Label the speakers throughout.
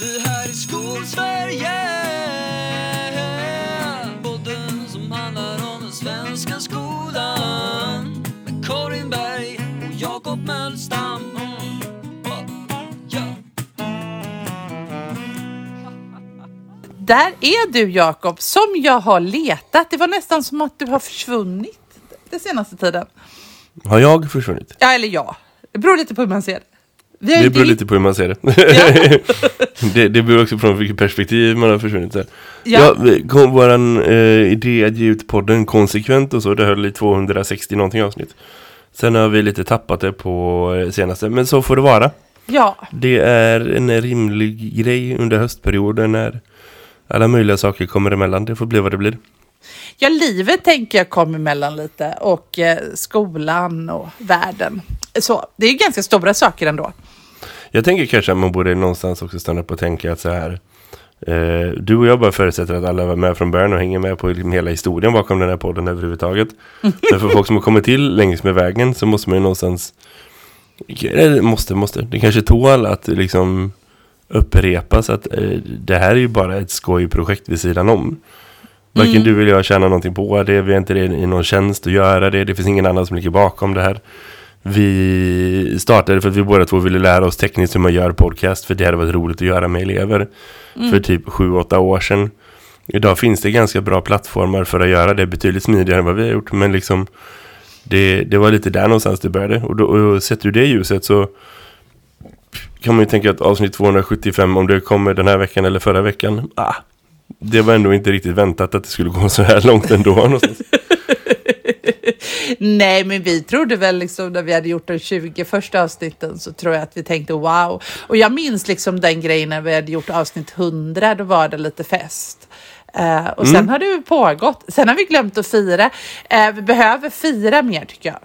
Speaker 1: Det här är Skolsverige Podden som handlar om den svenska skolan Med Karin Berg och Jakob Mölstam.
Speaker 2: Där är du Jakob, som jag har letat. Det var nästan som att du har försvunnit den senaste tiden.
Speaker 3: Har jag försvunnit?
Speaker 2: Ja, eller ja. Det beror lite på hur man ser det. Vi
Speaker 3: Det beror lite på hur man ser det. det, det beror också på vilket perspektiv man har försvunnit.
Speaker 2: Ja.
Speaker 3: Ja. kom, våran eh, idé att ge ut podden konsekvent och så, det höll i 260 någonting avsnitt. Sen har vi lite tappat det på eh, senaste, men så får det vara.
Speaker 2: Ja,
Speaker 3: Det är en rimlig grej under höstperioden när alla möjliga saker kommer emellan. Det får bli vad det blir.
Speaker 2: ja, livet tänker jag kom emellan lite och eh, skolan och världen. Så det är ganska stora saker ändå.
Speaker 3: Jag tänker kanske att man borde någonstans också stanna upp och tänka att så här eh, Du och jag bara förutsätter att alla var med från början och hänger med på liksom hela historien bakom den här podden överhuvudtaget. Men för folk som har kommit till längs med vägen så måste man ju någonstans eller måste, måste. Det kanske tål att liksom upprepas att eh, det här är ju bara ett skojprojekt vid sidan om. Varken du eller jag tjänar någonting på det, vi är inte i någon tjänst att göra det, det finns ingen annan som ligger bakom det här. Vi startade för att vi båda två ville lära oss tekniskt hur man gör podcast för det hade varit roligt att göra med elever för typ 7-8 år sedan. Idag finns det ganska bra plattformar för att göra det betydligt smidigare än vad vi har gjort men liksom det, det var lite där någonstans det började och, då, och sett ur det ljuset så kan man ju tänka att avsnitt 275 om det kommer den här veckan eller förra veckan ah, det var ändå inte riktigt väntat att det skulle gå så här långt ändå någonstans.
Speaker 2: Nej, men vi trodde väl liksom när vi hade gjort de 20 första avsnitten så tror jag att vi tänkte wow. Och jag minns liksom den grejen när vi hade gjort avsnitt 100, då var det lite fest. Eh, och sen har det ju pågått. Sen har vi glömt att fira. Eh, vi behöver fira mer tycker jag.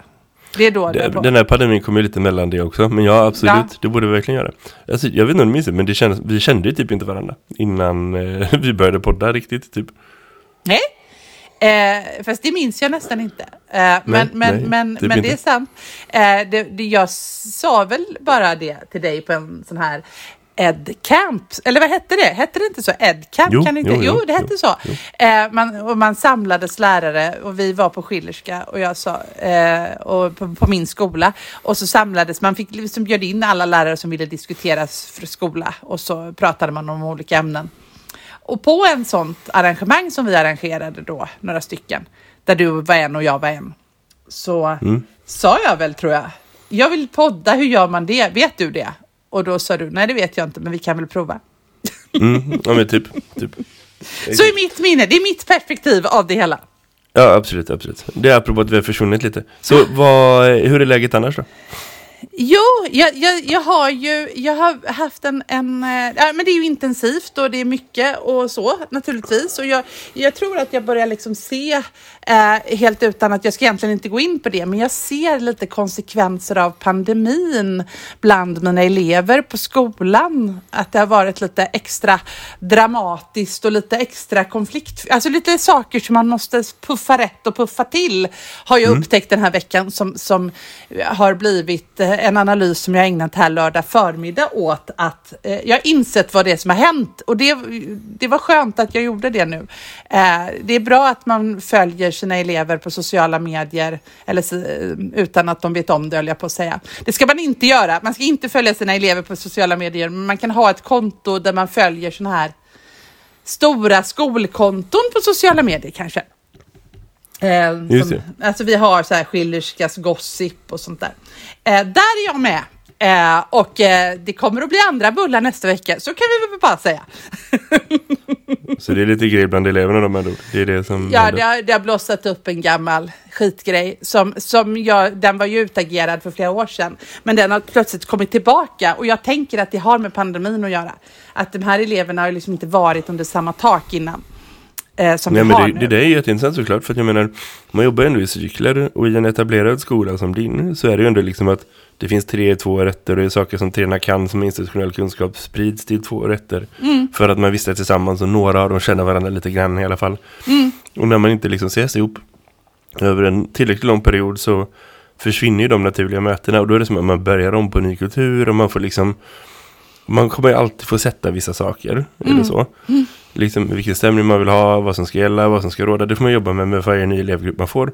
Speaker 2: Det är då det.
Speaker 3: Den här pandemin kommer ju lite mellan det också. Men ja, absolut.
Speaker 2: Ja.
Speaker 3: Det borde vi verkligen göra. Alltså, jag vet inte om du minns det, men det kändes, vi kände ju typ inte varandra innan eh, vi började podda riktigt. Typ.
Speaker 2: Nej, eh, fast det minns jag nästan inte. Eh, men men,
Speaker 3: nej,
Speaker 2: men,
Speaker 3: typ
Speaker 2: men det är sant. Eh, det, det, jag sa väl bara det till dig på en sån här Ed-camp, eller vad hette det? Hette det inte så? Ed-camp?
Speaker 3: Jo,
Speaker 2: kan det inte?
Speaker 3: jo,
Speaker 2: Jo,
Speaker 3: jo,
Speaker 2: det hette
Speaker 3: jo,
Speaker 2: så. Eh, man, och man samlades lärare och vi var på Schillerska och jag sa, eh, och på, på min skola. Och så samlades, man fick liksom bjöd in alla lärare som ville diskutera för skola och så pratade man om olika ämnen. Och på en sånt arrangemang som vi arrangerade då, några stycken, där du var en och jag var en, så sa jag väl tror jag, jag vill podda, hur gör man det? Vet du det? Och då sa du, nej det vet jag inte, men vi kan väl prova.
Speaker 3: Mm, ja, men typ. typ.
Speaker 2: Så i mitt minne, det är mitt perspektiv av det hela.
Speaker 3: Ja, absolut, absolut. Det är apropå att vi har försvunnit lite. Så vad, hur är läget annars då?
Speaker 2: Jo, jag, jag, jag har ju jag har haft en, en äh, men det är ju intensivt och det är mycket och så naturligtvis. Och jag, jag tror att jag börjar liksom se, eh, helt utan att jag ska egentligen inte gå in på det, men jag ser lite konsekvenser av pandemin bland mina elever på skolan. Att det har varit lite extra dramatiskt och lite extra konflikt, alltså lite saker som man måste puffa rätt och puffa till har jag upptäckt den här veckan som, som har blivit eh, en analys som jag ägnat här lördag förmiddag åt att eh, jag insett vad det är som har hänt och det, det var skönt att jag gjorde det nu. Eh, det är bra att man följer sina elever på sociala medier eller, eh, utan att de vet om det, höll jag på att säga. Det ska man inte göra. Man ska inte följa sina elever på sociala medier, men man kan ha ett konto där man följer sådana här stora skolkonton på sociala medier kanske. Eh, som, alltså vi har så här Schillerskas gossip och sånt där. Eh, där är jag med. Eh, och eh, det kommer att bli andra bullar nästa vecka, så kan vi väl bara säga.
Speaker 3: Så det är lite grej bland eleverna de ändå. Det är det som
Speaker 2: Ja,
Speaker 3: händer.
Speaker 2: det har, det har blossat upp en gammal skitgrej som, som jag, den var ju utagerad för flera år sedan. Men den har plötsligt kommit tillbaka och jag tänker att det har med pandemin att göra. Att de här eleverna har liksom inte varit under samma tak innan. Eh, som
Speaker 3: Nej,
Speaker 2: vi
Speaker 3: men
Speaker 2: har
Speaker 3: det,
Speaker 2: nu.
Speaker 3: det där är jätteintressant såklart. För att jag menar, man jobbar ändå i cykler och i en etablerad skola som din så är det ju ändå liksom att det finns tre två rätter och det är saker som tränarna kan som institutionell kunskap sprids till två rätter.
Speaker 2: Mm.
Speaker 3: För att man visste tillsammans och några av dem känner varandra lite grann i alla fall.
Speaker 2: Mm.
Speaker 3: Och när man inte liksom ses ihop över en tillräckligt lång period så försvinner ju de naturliga mötena och då är det som att man börjar om på ny kultur och man får liksom Man kommer ju alltid få sätta vissa saker, eller så. Liksom vilken stämning man vill ha, vad som ska gälla, vad som ska råda. Det får man jobba med med varje ny elevgrupp man får.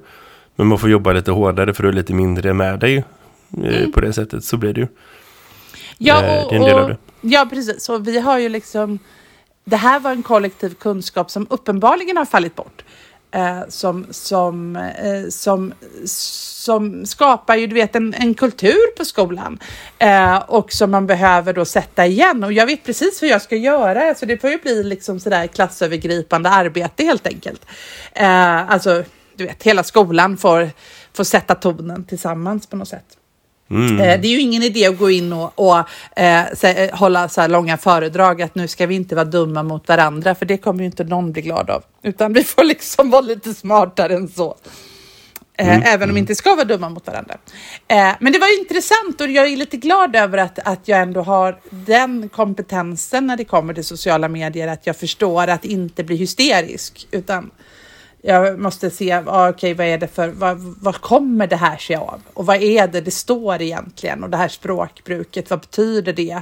Speaker 3: Men man får jobba lite hårdare för du är lite mindre med dig. eh, På det sättet, så blir det ju.
Speaker 2: Ja,
Speaker 3: Eh,
Speaker 2: och,
Speaker 3: det är en del av det.
Speaker 2: ja, precis. Och vi har ju liksom... Det här var en kollektiv kunskap som uppenbarligen har fallit bort. Eh, som, som, eh, som, som skapar ju, du vet, en, en kultur på skolan. Eh, och som man behöver då sätta igen. Och jag vet precis hur jag ska göra. Så det får ju bli liksom sådär klassövergripande arbete helt enkelt. Eh, alltså, du vet, hela skolan får, får sätta tonen tillsammans på något sätt.
Speaker 3: Mm.
Speaker 2: Eh, Det är ju ingen idé att gå in och, och eh, eh, hålla så här långa föredrag att nu ska vi inte vara dumma mot varandra, för det kommer ju inte någon bli glad av. Utan vi får liksom vara lite smartare än så. Eh, Även om vi inte ska vara dumma mot varandra. Eh, men det var intressant och jag är lite glad över att, att jag ändå har den kompetensen när det kommer till sociala medier, att jag förstår att inte bli hysterisk, utan jag måste se, ah, okej, vad är det för, vad, vad kommer det här sig av? Och vad är det det står egentligen? Och det här språkbruket, vad betyder det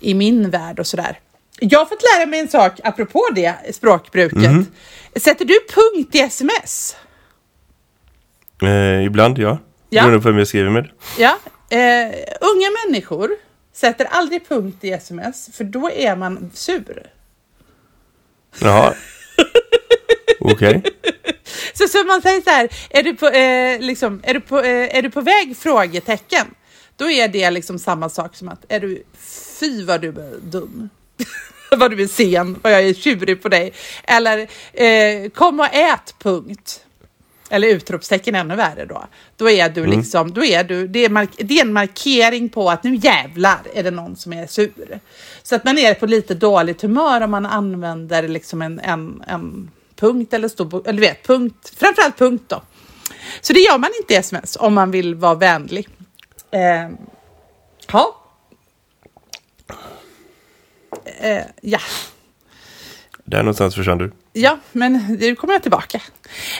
Speaker 2: i min värld och sådär? Jag har fått lära mig en sak apropå det språkbruket. Sätter du punkt i sms?
Speaker 3: Eh, ibland, ja.
Speaker 2: Ja.
Speaker 3: Beroende på vem jag skriver med.
Speaker 2: Ja. Eh, unga människor sätter aldrig punkt i sms, för då är man sur.
Speaker 3: Jaha. Okej.
Speaker 2: Så, så man säger så här, är du på, eh, liksom, är du på, eh, är du på väg? Frågetecken. Då är det liksom samma sak som att, är du, fy vad du är dum. vad du är sen, vad jag är tjurig på dig. Eller, eh, kom och ät, punkt. Eller utropstecken ännu värre då. Då är du liksom, då är du, det är, mark, det är en markering på att nu jävlar är det någon som är sur. Så att man är på lite dåligt humör om man använder liksom en, en, en punkt eller stor, eller vet, punkt, framförallt punkt då. Så det gör man inte i sms om man vill vara vänlig. Eh, ja. Eh, ja.
Speaker 3: Där någonstans försvann du.
Speaker 2: Ja, men nu kommer jag tillbaka.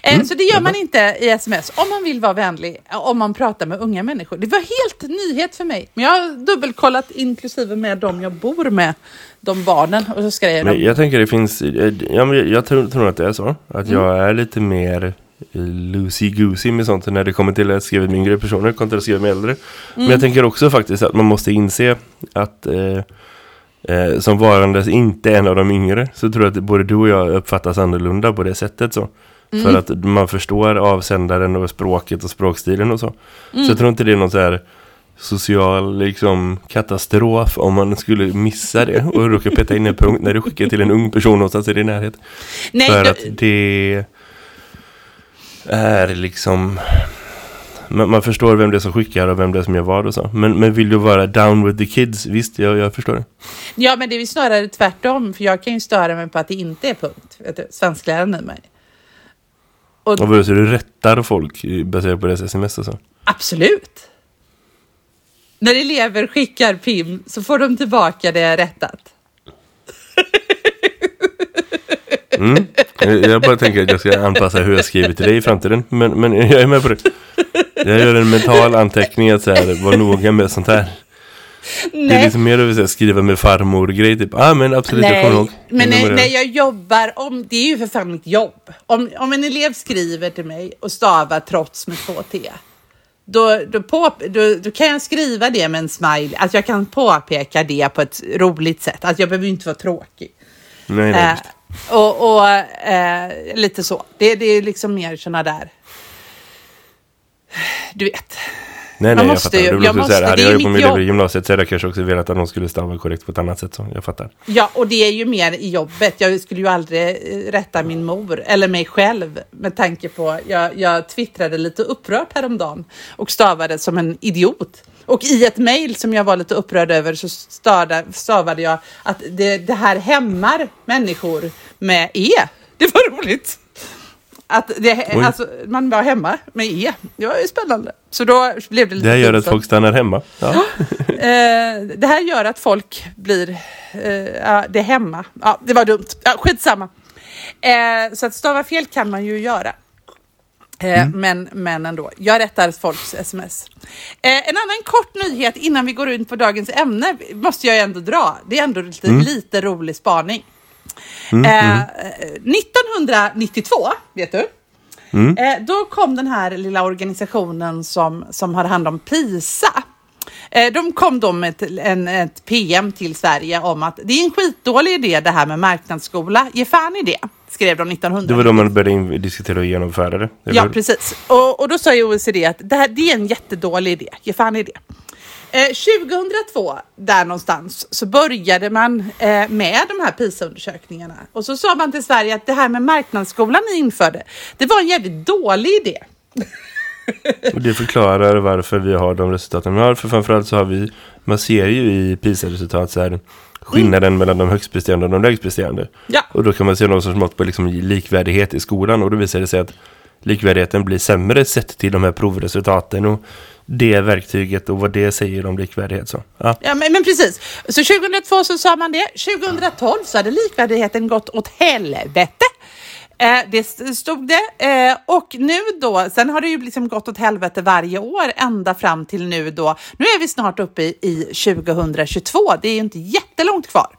Speaker 2: Eh, så det gör man inte i sms om man vill vara vänlig, eh, om man pratar med unga människor. Det var helt nyhet för mig. Men jag har dubbelkollat inklusive med dem jag bor med, de barnen. Och så skrev
Speaker 3: Men
Speaker 2: de.
Speaker 3: jag tänker det finns, eh, ja, men jag, jag tror, tror att det är så. Att
Speaker 2: Mm.
Speaker 3: jag är lite mer eh, loosey-goosey med sånt när det kommer till att skriva med yngre personer kontra att skriva med äldre. Men
Speaker 2: Mm.
Speaker 3: jag tänker också faktiskt att man måste inse att eh, eh, som varandes inte en av de yngre så tror jag att både du och jag uppfattas annorlunda på det sättet så.
Speaker 2: Mm.
Speaker 3: För att man förstår avsändaren och språket och språkstilen och så.
Speaker 2: Mm.
Speaker 3: Så jag tror inte det är någon så här social liksom, katastrof om man skulle missa det och råka peta in en punkt när du skickar till en ung person någonstans i din närhet.
Speaker 2: Nej,
Speaker 3: För att det är liksom... Man, man förstår vem det är som skickar och vem det är som gör vad och så. Men, men vill du vara down with the kids? Visst, jag, jag förstår det.
Speaker 2: Ja, men det är ju snarare tvärtom. För jag kan ju störa mig på att det inte är punkt. Vet du, svenskläraren i mig. Och
Speaker 3: Och så du rättar folk baserat på deras sms och så.
Speaker 2: absolut. När elever skickar PIM så får de tillbaka det rättat.
Speaker 3: Mm. Jag jag bara tänker att jag ska anpassa hur jag skriver till dig i framtiden. Men, men jag är med på det. Jag gör en mental anteckning att så här, vara noga med sånt här. Det är
Speaker 2: Nej.
Speaker 3: liksom mer att säga, skriva med farmor-grej. Typ, ah, men absolut, jag kommer
Speaker 2: Nej,
Speaker 3: ihåg.
Speaker 2: men när, när jag jobbar, om, det är ju för fan mitt jobb. Om, om en elev skriver till mig och stavar trots med två T, då, då, på, då, då kan jag skriva det med en smile. Att jag kan påpeka det på ett roligt sätt. Att jag behöver inte vara tråkig.
Speaker 3: Nej, nej,
Speaker 2: Eh, och och eh, lite så. Det, det är liksom mer såna där... Du vet.
Speaker 3: Nej, nej, jag
Speaker 2: måste
Speaker 3: fattar.
Speaker 2: ju-
Speaker 3: Det
Speaker 2: jag
Speaker 3: också så här,
Speaker 2: måste-
Speaker 3: hade
Speaker 2: det är
Speaker 3: jag
Speaker 2: mitt
Speaker 3: elever i
Speaker 2: jobb.
Speaker 3: gymnasiet så hade jag kanske också velat att de skulle stava korrekt på ett annat sätt. Så jag fattar.
Speaker 2: Ja, och det är ju mer i jobbet. Jag skulle ju aldrig eh, rätta min mor eller mig själv med tanke på, jag, jag twittrade lite upprört häromdagen och stavade som en idiot. Och i ett mejl som jag var lite upprörd över så stavade, stavade jag att det, det här hämmar människor med E. Det var roligt. Att det, alltså, man var hemma med E. Det var ju spännande. Så då blev det lite
Speaker 3: Det här gör att folk stannar hemma. Ja.
Speaker 2: Eh, det här gör att folk blir... Eh, ja, det hemma. Ja, det var dumt. Ja, skitsamma. Eh, så att stava fel kan man ju göra. Eh, men, men ändå, jag rättar folks sms. Eh, en annan kort nyhet innan vi går in på dagens ämne måste jag ändå dra. Det är ändå lite, lite rolig spaning. Eh, 1992, vet du? Eh, då kom den här lilla organisationen som, som har hand om PISA. Eh, de kom då med ett, en, ett PM till Sverige om att det är en skitdålig idé det här med marknadsskola. Ge fan i det, skrev de 1992.
Speaker 3: Det var då man började diskutera och genomföra det.
Speaker 2: Ja,
Speaker 3: hur?
Speaker 2: precis. Och, och då sa ju OECD att det, här, det är en jättedålig idé. Ge fan i det. Eh, 2002, där någonstans, så började man eh, med de här PISA-undersökningarna. Och så sa man till Sverige att det här med marknadsskolan ni införde, det var en jävligt dålig idé.
Speaker 3: Och det förklarar varför vi har de resultaten vi har. För framförallt så har vi, man ser ju i PISA-resultat så här skillnaden mellan de högstpresterande och de lägstpresterande.
Speaker 2: Ja.
Speaker 3: Och då kan man se någon sorts mått på liksom likvärdighet i skolan. Och då visar det sig att likvärdigheten blir sämre sett till de här provresultaten och det verktyget och vad det säger om likvärdighet. Så. Ja.
Speaker 2: Ja, men, men precis. Så 2002 så sa man det. 2012 så hade likvärdigheten gått åt helvete. Eh, det stod det. Eh, och nu då, sen har det ju liksom gått åt helvete varje år ända fram till nu då. Nu är vi snart uppe i, i 2022. Det är ju inte jättelångt kvar.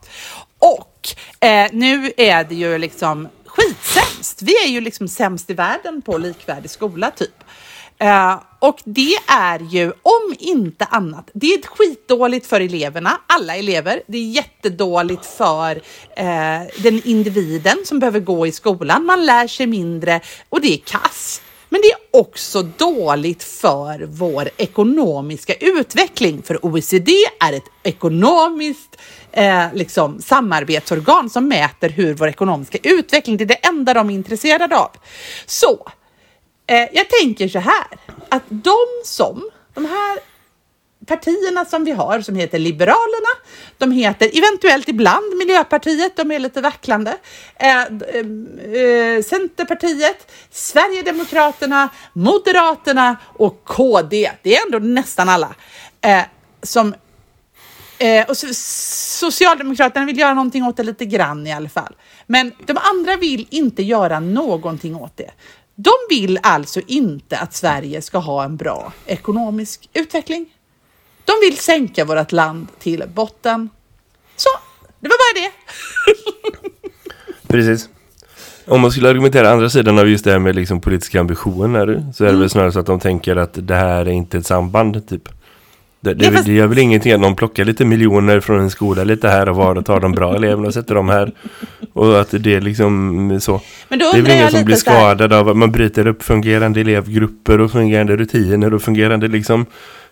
Speaker 2: Och eh, nu är det ju liksom skitsämst. Vi är ju liksom sämst i världen på likvärdig skola typ. Eh, och det är ju, om inte annat, det är skitdåligt för eleverna, alla elever. Det är jättedåligt för eh, den individen som behöver gå i skolan. Man lär sig mindre och det är kass. Men det är också dåligt för vår ekonomiska utveckling. För OECD är ett ekonomiskt eh, liksom, samarbetsorgan som mäter hur vår ekonomiska utveckling, det är det enda de är intresserade av. Så Eh, jag tänker så här, att de som, de här partierna som vi har, som heter Liberalerna, de heter eventuellt ibland Miljöpartiet, de är lite vacklande, eh, eh, eh, Centerpartiet, Sverigedemokraterna, Moderaterna och KD, det är ändå nästan alla, eh, som Eh, och Socialdemokraterna vill göra någonting åt det lite grann i alla fall. Men de andra vill inte göra någonting åt det. De vill alltså inte att Sverige ska ha en bra ekonomisk utveckling. De vill sänka vårt land till botten. Så, det var bara det.
Speaker 3: Precis. Om man skulle argumentera andra sidan av just det här med liksom politiska ambitioner så är det
Speaker 2: Mm.
Speaker 3: väl snarare så att de tänker att det här är inte ett samband typ. Det, det,
Speaker 2: Nej, fast-
Speaker 3: det gör väl ingenting att någon plockar lite miljoner från en skola lite här och var och tar de bra eleverna och sätter dem här. Och att det är liksom så.
Speaker 2: Men då
Speaker 3: Det är väl ingen som blir skadad av att man bryter upp fungerande elevgrupper och fungerande rutiner och fungerande liksom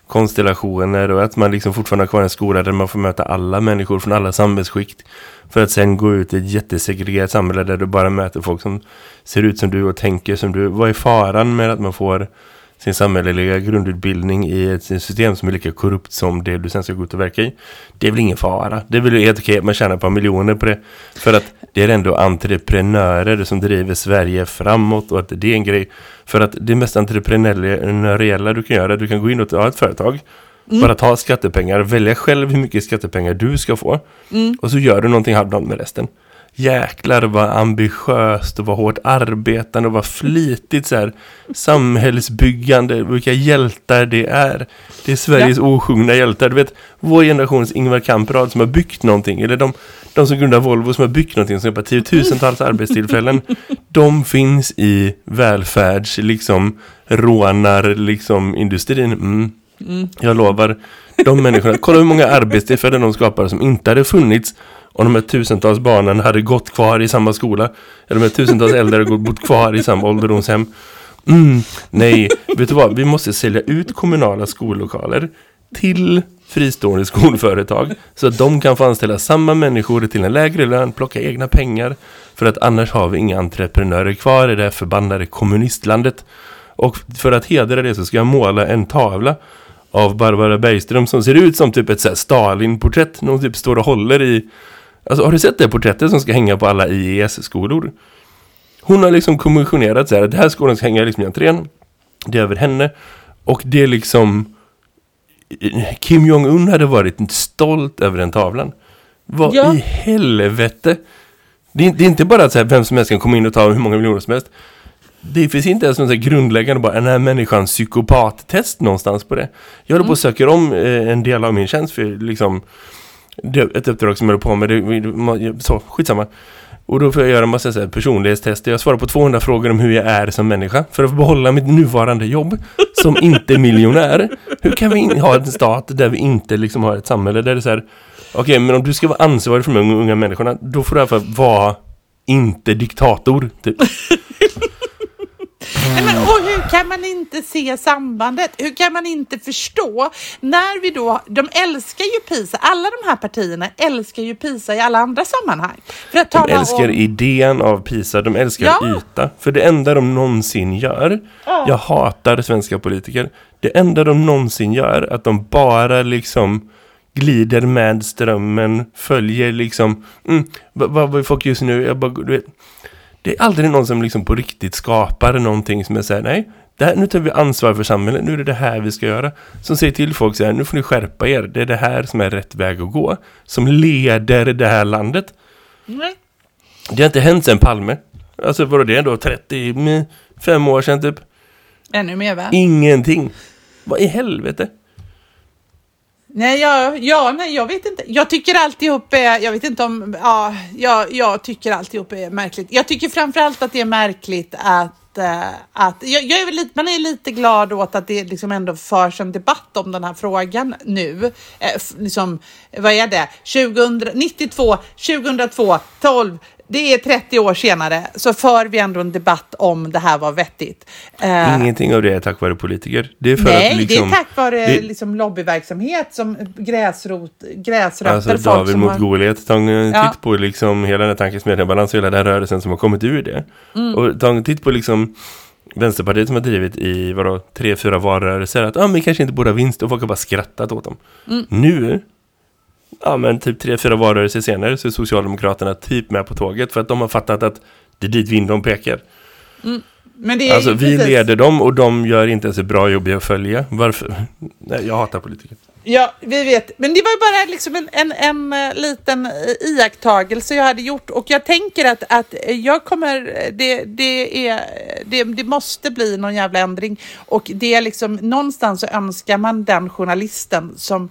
Speaker 3: konstellationer och att man liksom fortfarande har kvar en skola där man får möta alla människor från alla samhällsskikt för att sen gå ut i ett jättesegregerat samhälle där du bara möter folk som ser ut som du och tänker som du. Vad är faran med att man får sin samhälleliga grundutbildning i ett system som är lika korrupt som det du sen ska gå ut och verka i. Det är väl ingen fara. Det är väl helt okej att man tjänar ett par miljoner på det. För att det är ändå entreprenörer som driver Sverige framåt och att det är en grej. För att det mest entreprenöriella du kan göra, du kan gå in och ta ett företag, bara ta skattepengar, välja själv hur mycket skattepengar du ska få och så gör du någonting halvdant med resten. Jäklar vad ambitiöst och vad hårt arbetande och vad flitigt så här samhällsbyggande, vilka hjältar det är. Det är Sveriges osjungna hjältar. Du vet, vår generations Ingvar Kamprad som har byggt någonting, eller de, de som grundar Volvo som har byggt någonting som skapar tiotusentals arbetstillfällen. De finns i välfärds, liksom, rånar, liksom, industrin. Mm. Jag lovar, de människorna, kolla hur många arbetstillfällen de skapar som inte hade funnits om de här tusentals barnen hade gått kvar i samma skola. Eller de här tusentals äldre hade bott kvar i samma ålderdomshem. Mm, nej, vet du vad? Vi måste sälja ut kommunala skollokaler till fristående skolföretag så att de kan få anställa samma människor till en lägre lön, plocka egna pengar för att annars har vi inga entreprenörer kvar i det här förbannade kommunistlandet. Och för att hedra det så ska jag måla en tavla av Barbara Bergström som ser ut som typ ett så här Stalin-porträtt. Någon typ står och håller i... Alltså har du sett det porträttet som ska hänga på alla IES-skolor? Hon har liksom kommissionerat så här att det här skolan ska hänga liksom i entrén. Det är över henne. Och det är liksom... Kim Jong-Un hade varit stolt över den tavlan. Vad
Speaker 2: Ja.
Speaker 3: i helvete? Det är, det är inte bara att så här, vem som helst kan komma in och ta hur många miljoner som helst. Det finns inte ens någon så här grundläggande bara, är den här människan psykopattest någonstans på det. Jag håller på och söker om eh, en del av min tjänst för liksom ett uppdrag som jag håller på med. Det, så, skitsamma. Och då får jag göra en massa så här, personlighetstester. Jag svarar på 200 frågor om hur jag är som människa. För att behålla mitt nuvarande jobb som inte miljonär. Hur kan vi ha en stat där vi inte liksom har ett samhälle där det är så här. Okej, men om du ska vara ansvarig för de unga, unga människorna. Då får du i alla fall vara inte diktator. Typ.
Speaker 2: Nej, men, och hur kan man inte se sambandet? Hur kan man inte förstå när vi då, de älskar ju PISA, alla de här partierna älskar ju PISA i alla andra sammanhang. För att
Speaker 3: De älskar
Speaker 2: om,
Speaker 3: idén av PISA, de älskar
Speaker 2: Ja.
Speaker 3: yta. För det enda de någonsin gör, jag hatar svenska politiker, det enda de någonsin gör, att de bara liksom glider med strömmen, följer liksom, mm, vad vad vad är folk just nu, jag bara, du vet, det är aldrig någon som liksom på riktigt skapar någonting som är såhär, nej, här, nu tar vi ansvar för samhället, nu är det det här vi ska göra. Som säger till folk så här, nu får ni skärpa er, det är det här som är rätt väg att gå. Som leder det här landet.
Speaker 2: Nej.
Speaker 3: Det har inte hänt sen Palme. Alltså vadå det då 35 år sedan typ.
Speaker 2: Ännu mer va?
Speaker 3: Ingenting. Vad i helvete?
Speaker 2: Nej, jag, ja, nej, jag vet inte. Jag tycker alltihop är, jag vet inte om, ja, jag, jag tycker alltihop är märkligt. Jag tycker framförallt att det är märkligt att, eh, att jag, jag är väl lite, man är lite glad åt att det liksom ändå förs en debatt om den här frågan nu. Eh, liksom, vad är det? 2000, 92, 2002, 12, det är 30 år senare så för vi ändå en debatt om det här var vettigt. Eh,
Speaker 3: Ingenting av det är tack vare politiker. Det är för
Speaker 2: Nej,
Speaker 3: att liksom...
Speaker 2: det är tack vare
Speaker 3: det-
Speaker 2: liksom, lobbyverksamhet som gräsrot, gräsrötter.
Speaker 3: Alltså David mot
Speaker 2: har-
Speaker 3: Goliat, ta en
Speaker 2: Ja.
Speaker 3: titt på liksom hela den här tankesmedjan balans och hela den här rörelsen som har kommit ur det.
Speaker 2: Mm.
Speaker 3: Och ta en titt på liksom Vänsterpartiet som har drivit i vadå, tre, fyra valrörelser att ah, vi kanske inte borde ha vinst och folk har bara skrattat åt dem.
Speaker 2: Mm.
Speaker 3: Nu, ja men typ tre, fyra valrörelser senare så är Socialdemokraterna typ med på tåget för att de har fattat att det är dit vinden pekar.
Speaker 2: Men det är
Speaker 3: Alltså vi
Speaker 2: precis-
Speaker 3: leder dem och de gör inte ens ett bra jobb i att följa. Varför? Nej, jag hatar politiker.
Speaker 2: Ja, vi vet. Men det var ju bara liksom en, en, en eh, liten eh, iakttagelse jag hade gjort och jag tänker att, att jag kommer, det, det, är, det, det måste bli någon jävla ändring och det är liksom någonstans så önskar man den journalisten som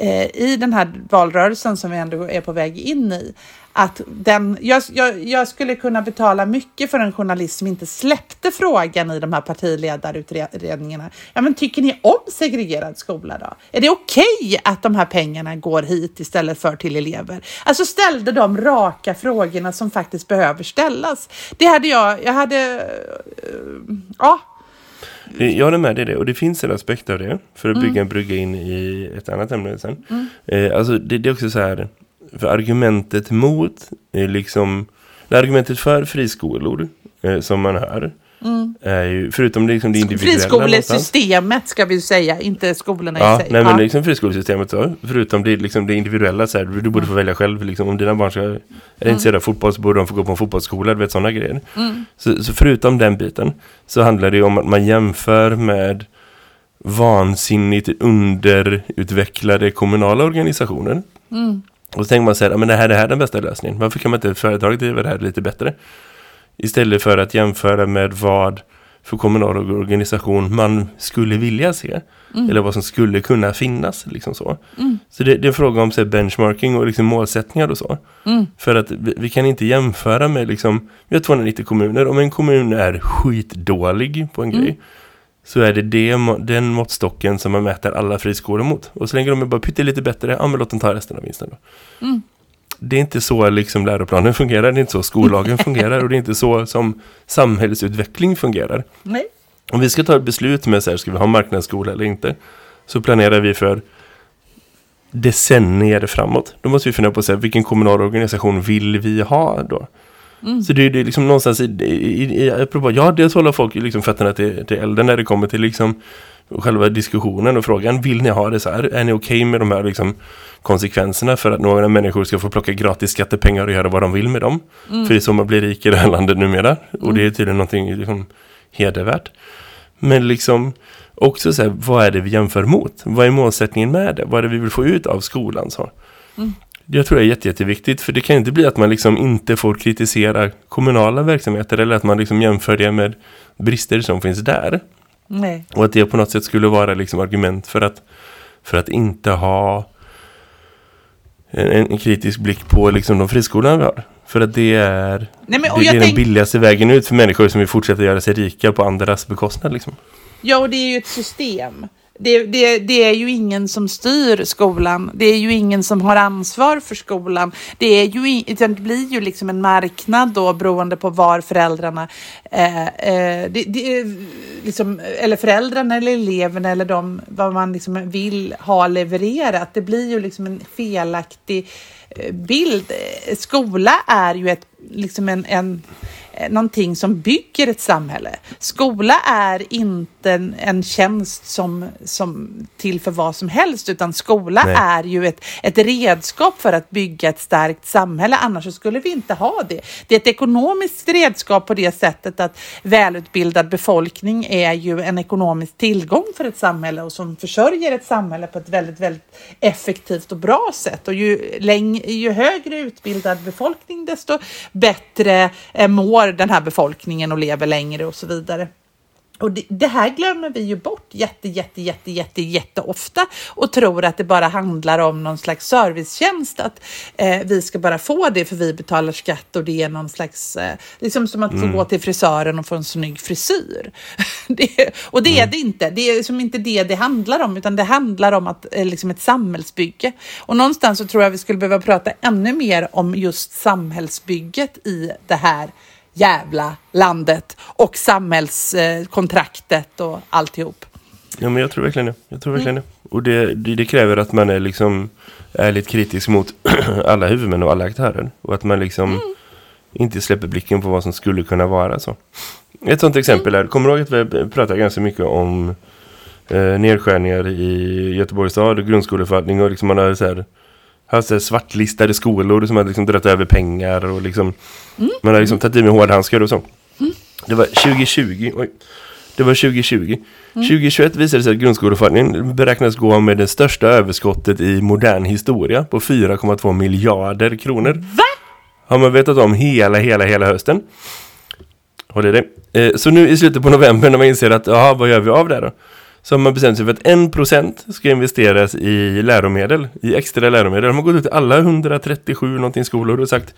Speaker 2: Eh, i den här valrörelsen som vi ändå är på väg in i att den, jag, jag, jag skulle kunna betala mycket för en journalist som inte släppte frågan i de här partiledarutredningarna. Ja, men tycker ni om segregerad skola då? Är det okej att de här pengarna går hit istället för till elever? Alltså ställde de raka frågorna som faktiskt behöver ställas. Det hade jag, jag hade, eh, ja,
Speaker 3: jag håller med dig det. Och det finns en aspekt av det för att bygga en brygga in i ett annat ämne sen. Eh, alltså det, det är också så här, för argumentet mot är liksom, det argumentet för friskolor eh, som man hör är ju, förutom liksom det individuella
Speaker 2: friskolesystemet ska vi säga, inte skolorna
Speaker 3: Ja,
Speaker 2: i sig.
Speaker 3: nej men liksom friskolesystemet så, förutom det, liksom det individuella så här, du, borde få välja själv liksom, om dina barn ska, är intresserade av fotboll så borde de få gå på en fotbollsskola, du vet sådana grejer. Så, så förutom den biten så handlar det om att man jämför med vansinnigt underutvecklade kommunala organisationer. Och så tänker man så här, "Ja, men det här, det här är den bästa lösningen. Varför kan man inte företaget driva det här lite bättre? Istället för att jämföra med vad för kommunal organisation man skulle vilja se. Eller vad som skulle kunna finnas. Liksom så så det, det är en fråga om så här, benchmarking och liksom, målsättningar och så. För att vi, vi kan inte jämföra med, liksom, vi har 290 kommuner. Om en kommun är skitdålig på en grej. Så är det, det den måttstocken som man mäter alla friskolor mot. Och så länge de är bara pyttelite bättre, ja men låt dem ta resten av vinsten då. Det är inte så liksom läroplanen fungerar, det är inte så skollagen fungerar och det är inte så som samhällsutveckling fungerar.
Speaker 2: Nej.
Speaker 3: Om vi ska ta ett beslut med så här, ska vi ha marknadsskola eller inte? Så planerar vi för decennier framåt. Då måste vi fundera på så här, vilken kommunal organisation vill vi ha då? Så det är liksom någonstans i, i, i, apropå, ja dels håller folk liksom fötterna till, till elden när det kommer till liksom själva diskussionen och frågan, vill ni ha det så här? Är ni okej med de här liksom konsekvenserna för att några människor ska få plocka gratis skattepengar och göra vad de vill med dem? För det är så man blir rik i det här landet numera. Och det är tydligen någonting liksom hedervärt. Men liksom också så här, vad är det vi jämför mot? Vad är målsättningen med det? Vad är det vi vill få ut av skolan? Så? Jag tror det är jätte, jätteviktigt för det kan inte bli att man liksom inte får kritisera kommunala verksamheter eller att man liksom jämför det med brister som finns där.
Speaker 2: Nej.
Speaker 3: Och att det på något sätt skulle vara liksom argument för att, för att inte ha en, kritisk blick på liksom de friskolorna vi har. För att det är,
Speaker 2: Nej, men,
Speaker 3: det är den billigaste vägen ut för människor som vill fortsätta göra sig rika på andras bekostnad. Liksom.
Speaker 2: Ja, och det är ju ett system. Det, det, det är ju ingen som styr skolan. Det är ju ingen som har ansvar för skolan. Det, är ju, in, det blir ju liksom en marknad då beroende på var föräldrarna, eh, eh, det, det, är liksom, eller föräldrarna eller eleverna eller de, vad man liksom vill ha levererat. Det blir ju liksom en felaktig eh, bild. Eh, skola är ju ett, liksom en, en någonting som bygger ett samhälle. Skola är inte en, en tjänst som, som till för vad som helst, utan skola
Speaker 3: Nej.
Speaker 2: är ju ett, ett redskap för att bygga ett starkt samhälle. Annars så skulle vi inte ha det. Det är ett ekonomiskt redskap på det sättet att välutbildad befolkning är ju en ekonomisk tillgång för ett samhälle och som försörjer ett samhälle på ett väldigt, väldigt effektivt och bra sätt. Och ju, läng, ju högre utbildad befolkning, desto bättre eh, mår den här befolkningen och lever längre och så vidare. Och det, det här glömmer vi ju bort jätte, jätte, jätte, jätte, jätte ofta och tror att det bara handlar om någon slags servicetjänst, att eh, vi ska bara få det för vi betalar skatt och det är någon slags, eh, liksom som att få gå till frisören och få en snygg frisyr. det, och det är det inte, det är som inte det det handlar om, utan det handlar om att, eh, liksom ett samhällsbygge. Och någonstans så tror jag vi skulle behöva prata ännu mer om just samhällsbygget i det här jävla landet och samhällskontraktet och alltihop.
Speaker 3: Ja, men jag tror verkligen det. Jag tror verkligen det. Och det, det, det kräver att man är liksom ärligt kritisk mot alla huvudmän och alla aktörer. Och att man liksom inte släpper blicken på vad som skulle kunna vara så. Ett sånt exempel är, kommer du ihåg att vi pratade ganska mycket om eh, nedskärningar i Göteborgs stad och grundskoleförvaltning och liksom man har så här haft så här svartlistade skolor som har liksom dragit över pengar och liksom man har liksom tagit i med hårdhandskar och så. Det var 2020, oj. Det var 2020. 2021 visade det sig att grundskoleförvaltningen beräknas gå med det största överskottet i modern historia på 4,2 miljarder kronor.
Speaker 2: Va?
Speaker 3: Har man vetat om hela, hela, hela hösten. Håll i dig. Eh, så nu i slutet på november när man inser att, jaha, vad gör vi av det då? Så har man bestämt sig för att 1% ska investeras i läromedel, i extra läromedel. De har gått ut till alla 137 någonting skolor och sagt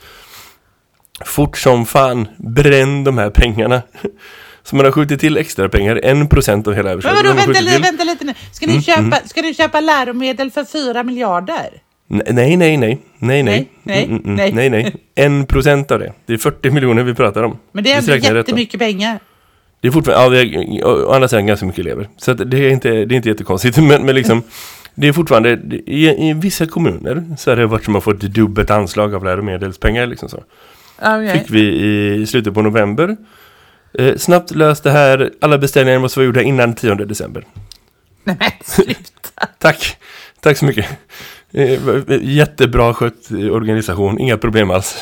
Speaker 3: fort som fan, bränn de här pengarna. Så man har skjutit till extra pengar, 1% av hela
Speaker 2: Men
Speaker 3: överskottet.
Speaker 2: vadå,
Speaker 3: har man
Speaker 2: vänta, li- vänta lite nu. Ska ni, köpa, ska ni köpa läromedel för fyra miljarder?
Speaker 3: Nej, nej, nej, nej, nej,
Speaker 2: Nej, nej,
Speaker 3: Mm, mm,
Speaker 2: nej.
Speaker 3: nej, nej. En procent av det. Det är 40 miljoner vi pratar om.
Speaker 2: Men det är jättemycket pengar.
Speaker 3: Det är fortfarande, ja, vi är, å andra sidan ganska mycket elever. Så det är inte, det är inte jättekonstigt. Men, men liksom, det är fortfarande, i, i vissa kommuner så har det varit som att få ett dubbelt anslag av läromedelspengar. Liksom så.
Speaker 2: Okay.
Speaker 3: Fick vi i slutet på november. Eh, snabbt löst det här, alla beställningar måste vara gjorda innan 10 december.
Speaker 2: Nej men sluta.
Speaker 3: Tack, tack så mycket. Eh, jättebra skött organisation, inga problem alls.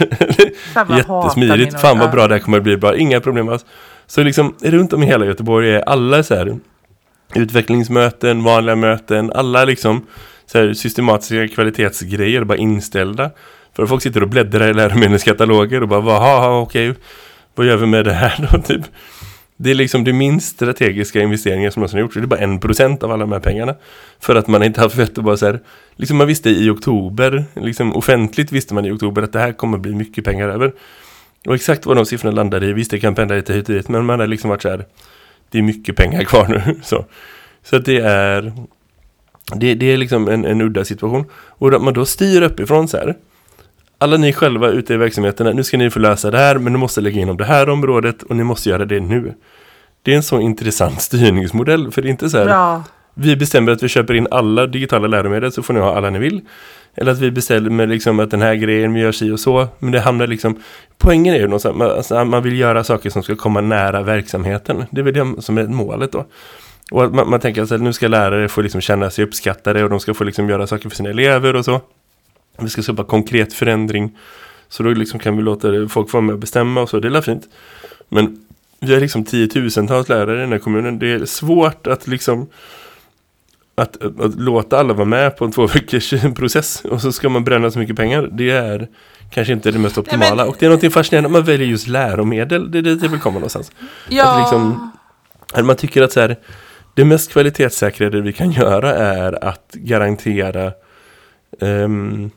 Speaker 2: Fan,
Speaker 3: Jättesmidigt, fan vad bra det här kommer att bli bra, inga problem alls. Så liksom runt om i hela Göteborg är alla så här utvecklingsmöten, vanliga möten, alla liksom så här systematiska kvalitetsgrejer bara inställda. För folk sitter och bläddrar i läromedelskataloger och bara, vad, okej, vad gör vi med det här då typ? Det är liksom det minst strategiska investeringar som någonsin har gjorts. Det är bara en procent av alla de här pengarna. För att man inte haft vett att bara så här, liksom man visste i oktober, liksom offentligt visste man i oktober att det här kommer bli mycket pengar över. Och exakt vad de siffrorna landade i, visst det kan pendla lite hit och dit, men man har liksom varit så här, det är mycket pengar kvar nu. Så, så att det är, det, det är liksom en, en udda situation. Och att man då styr uppifrån så här, alla ni själva ute i verksamheterna, nu ska ni få lösa det här, men ni måste lägga inom det här området och ni måste göra det nu. Det är en så intressant styrningsmodell, för det är inte så här,
Speaker 2: Ja.
Speaker 3: vi bestämmer att vi köper in alla digitala läromedel så får ni ha alla ni vill. Eller att vi bestämmer liksom att den här grejen vi gör si och så. Men det hamnar liksom, poängen är ju någonstans, man, alltså, man vill göra saker som ska komma nära verksamheten. Det är väl det som är målet då. Och att man, man tänker att nu ska lärare få liksom känna sig uppskattade och de ska få liksom göra saker för sina elever och så. Vi ska skapa konkret förändring. Så då liksom kan vi låta folk vara med och bestämma och så, det är fint. Men vi har liksom tiotusentals lärare i den här kommunen. Det är svårt att liksom att, att låta alla vara med på en två veckors process och så ska man bränna så mycket pengar, det är kanske inte det mest optimala.
Speaker 2: men-
Speaker 3: och det är något fascinerande, man väljer just läromedel, det är dit jag vill komma någonstans.
Speaker 2: Ja,
Speaker 3: Att liksom, att man tycker att så här, det mest kvalitetssäkrade vi kan göra är att garantera ehm,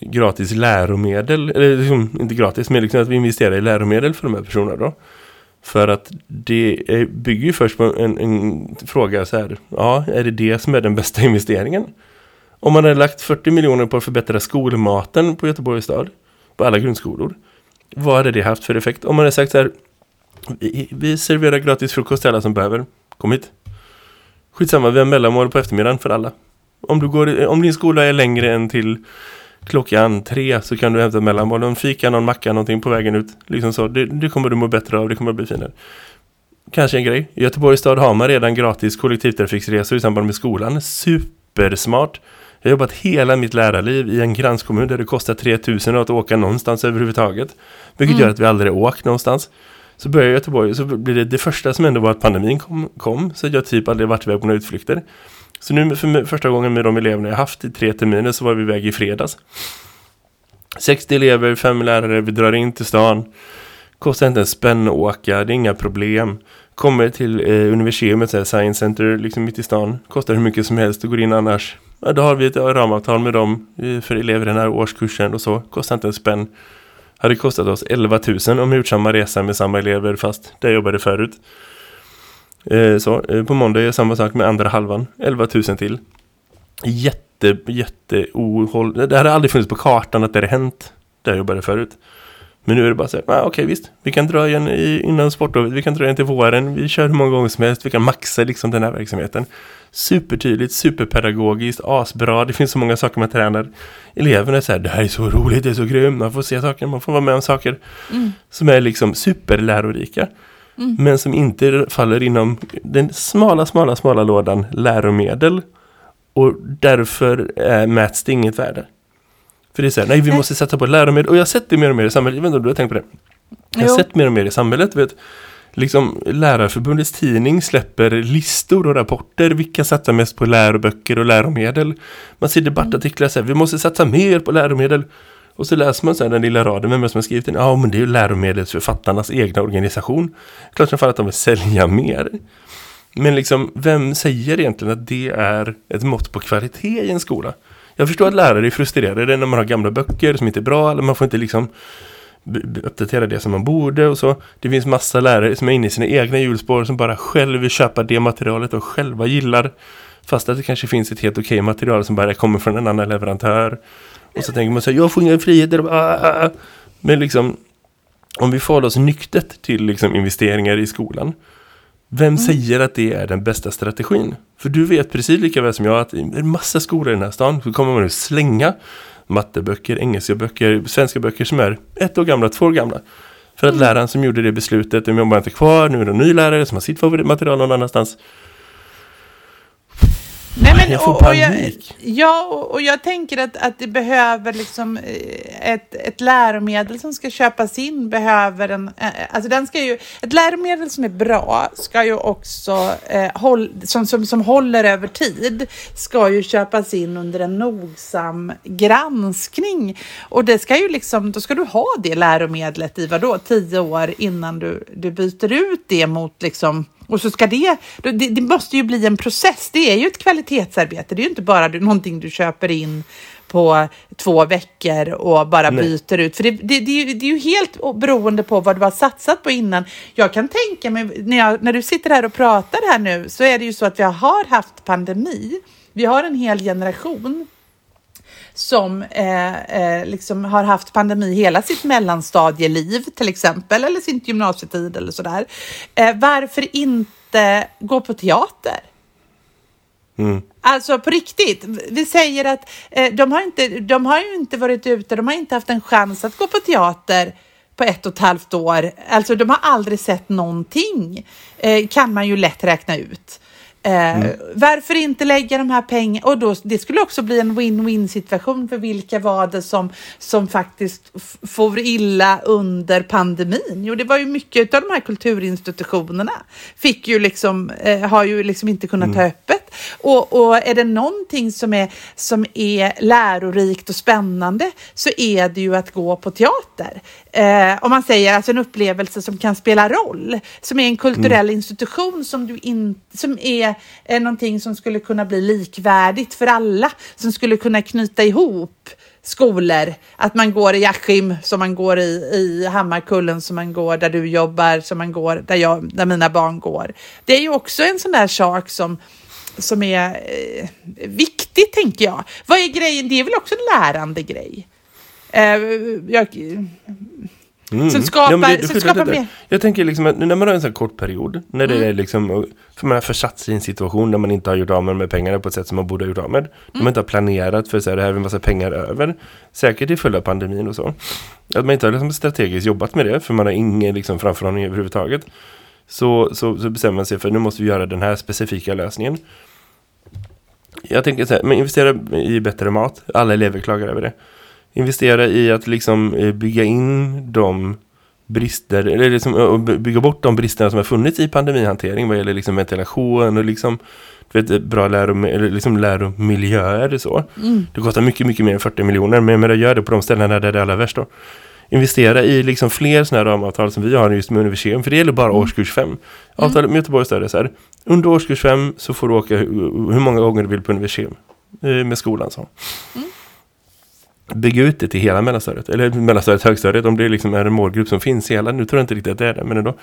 Speaker 3: gratis läromedel, eller liksom, inte gratis, men liksom att vi investerar i läromedel för de här personerna då. För att det bygger ju först på en, en fråga så här, ja, är det det som är den bästa investeringen? Om man hade lagt 40 miljoner på att förbättra skolmaten på Göteborgs stad, på alla grundskolor, vad hade det haft för effekt? Om man hade sagt så här, vi, vi serverar gratis frukost till alla som behöver, kom hit. Skitsamma, vi har mellanmål på eftermiddagen för alla. Om, du går, om din skola är längre än till klockan tre så kan du hämta mellanmål, någon fika, någon macka, någonting på vägen ut. Liksom så. Det, det kommer du må bättre av, det kommer att bli finare. Kanske en grej. I Göteborgs stad har man redan gratis kollektivtrafiksresor i samband med skolan. Supersmart. Jag har jobbat hela mitt lärarliv i en kranskommun där det kostar 3000 att åka någonstans överhuvudtaget. Vilket gör att vi aldrig åkt någonstans. Så börjar jag i Göteborg så blir det det första som hände var att pandemin kom, kom så jag typ aldrig varit iväg på några utflykter. Så nu för första gången med de eleverna jag haft i tre terminer så var vi iväg i fredags. 60 elever, fem lärare, vi drar in till stan. Kostar inte en spänn att åka, det är inga problem. Kommer till eh, universitetet, så här, Science Center, liksom mitt i stan. Kostar hur mycket som helst och går in annars. Ja, då har vi ett ramavtal med dem eh, för elever i den här årskursen och så. Kostar inte en spänn. Hade kostat oss 11 000 om vi gjort samma resa med samma elever fast där jag jobbade förut. Eh, så, eh, på måndag är samma sak med andra halvan. 11 000 till. Jätte, jätte ohåll... Det hade aldrig funnits på kartan att det hade hänt där jag jobbade förut. Men nu är det bara så här, ah, okej visst, vi kan dra igen i, innan sportlovet, vi kan dra igen till våren, vi kör hur många gånger som helst, vi kan maxa liksom den här verksamheten. Supertydligt, superpedagogiskt, asbra, det finns så många saker man tränar. Eleverna är så här, det här är så roligt, det är så grymt, man får se saker, man får vara med om saker som är liksom superlärorika. Men som inte faller inom den smala, smala, smala lådan läromedel. Och därför äh, mäts det inget värde. För det är så här, nej vi måste sätta på läromedel. Och jag har sett det mer och mer i samhället. Jag vet inte om du har tänkt på det. Jag har
Speaker 2: Jo.
Speaker 3: sett mer och mer i samhället. Vet, liksom, Lärarförbundets tidning släpper listor och rapporter. Vilka satsar mest på läroböcker och läromedel? Man ser debattartiklar så här, vi måste satsa mer på läromedel. Och så läser man så här den lilla raden, vem är det som har skrivit den? Ja, men det är ju läromedelsförfattarnas egna organisation. Klart som fan att de vill sälja mer. Men liksom, vem säger egentligen att det är ett mått på kvalitet i en skola? Jag förstår att lärare är frustrerade när man har gamla böcker som inte är bra, eller man får inte liksom uppdatera det som man borde och så. Det finns massa lärare som är inne i sina egna hjulspår som bara själv vill köpa det materialet och själva gillar. Fast att det kanske finns ett helt okej material som bara kommer från en annan leverantör. Och så tänker man så här, jag får inga friheter. Ah, ah, ah. Men liksom, om vi förhåller oss nyktert till liksom investeringar i skolan. Vem säger att det är den bästa strategin? För du vet precis lika väl som jag att i en massa skolor i den här stan så kommer man att slänga matteböcker, engelska böcker, svenska böcker som är ett år gamla, två år gamla. För att läraren som gjorde det beslutet, de jobbar inte kvar, nu är det en ny lärare som har sitt favoritmaterial någon annanstans.
Speaker 2: Nej, men,
Speaker 3: Jag får
Speaker 2: och, och jag,
Speaker 3: panik.
Speaker 2: ja, och, och jag tänker att, att det behöver liksom eh, ett, ett läromedel som ska köpas in behöver en, eh, alltså den ska ju, ett läromedel som är bra ska ju också, eh, håll, som, som, som håller över tid, ska ju köpas in under en nogsam granskning. Och det ska ju liksom, då ska du ha det läromedlet i vadå, tio år innan du, du byter ut det mot liksom och så ska det, det, det måste ju bli en process. Det är ju ett kvalitetsarbete. Det är ju inte bara du, någonting du köper in på två veckor och bara
Speaker 3: Nej.
Speaker 2: byter ut. För det, det, det, är ju, det är ju helt beroende på vad du har satsat på innan. Jag kan tänka mig, när, jag, när du sitter här och pratar här nu, så är det ju så att vi har haft pandemi. Vi har en hel generation som eh, eh, liksom har haft pandemi hela sitt mellanstadieliv till exempel, eller sin gymnasietid eller sådär. Eh, varför inte gå på teater?
Speaker 3: Mm.
Speaker 2: Alltså på riktigt, vi säger att eh, de, har inte, de har ju inte varit ute, de har inte haft en chans att gå på teater på ett och ett halvt år. Alltså de har aldrig sett någonting, eh, kan man ju lätt räkna ut. Eh, Varför inte lägga de här pengarna? Och då, det skulle också bli en win-win situation för vilka var det som, som faktiskt f- for illa under pandemin? Jo, det var ju mycket av de här kulturinstitutionerna fick ju liksom, eh, har ju liksom inte kunnat ha öppet Och, och är det någonting som är, som är lärorikt och spännande så är det ju att gå på teater. Eh, om man säger alltså en upplevelse som kan spela roll, som är en kulturell
Speaker 3: Mm.
Speaker 2: institution som, du in, som är, är någonting som skulle kunna bli likvärdigt för alla, som skulle kunna knyta ihop skolor, att man går i Askim som man går i, i Hammarkullen som man går där du jobbar, som man går där, jag, där mina barn går. Det är ju också en sån där sak som, som är eh, viktig, tänker jag. Vad är grejen? Det är väl också en lärande grej? Eh, jag,
Speaker 3: Mm.
Speaker 2: Som skapar-
Speaker 3: Ja, det-
Speaker 2: som skapar mer-
Speaker 3: Jag tänker liksom att när man har en sån här kort period, när det
Speaker 2: Mm.
Speaker 3: är liksom, för man har försatt sig i en situation där man inte har gjort av med här pengarna på ett sätt som man borde ha gjort av med.
Speaker 2: Mm.
Speaker 3: man inte har planerat för så här, det här är en massa pengar över. Säkert i följd av pandemin och så. Att man inte har liksom strategiskt jobbat med det, för man har ingen liksom framförhållning överhuvudtaget. Så, så, så bestämmer man sig för nu måste vi göra den här specifika lösningen. Jag tänker så här, men investera i bättre mat. Alla elever klagar över det. Investera i att liksom eh, bygga in de brister, eller liksom eh, by- bygga bort de bristerna som har funnits i pandemihantering vad gäller liksom ventilation och liksom vet, bra lärom eller liksom läromiljöer så. Det kostar mycket, mycket mer än 40 miljoner, men jag menar, gör det på de ställena där det är allra värst då. Investera i liksom fler sådana här ramavtal som vi har just med universitet, för det gäller bara årskurs 5. Avtalet med Göteborgs stad är så här, under årskurs 5 så får du åka hur, många gånger du vill på universitet eh, med skolan så. Bygga ut det till hela mellanstadiet, eller mellanstadiet, högstadiet, om det liksom är en målgrupp som finns i hela, nu tror jag inte riktigt att det är det, men ändå.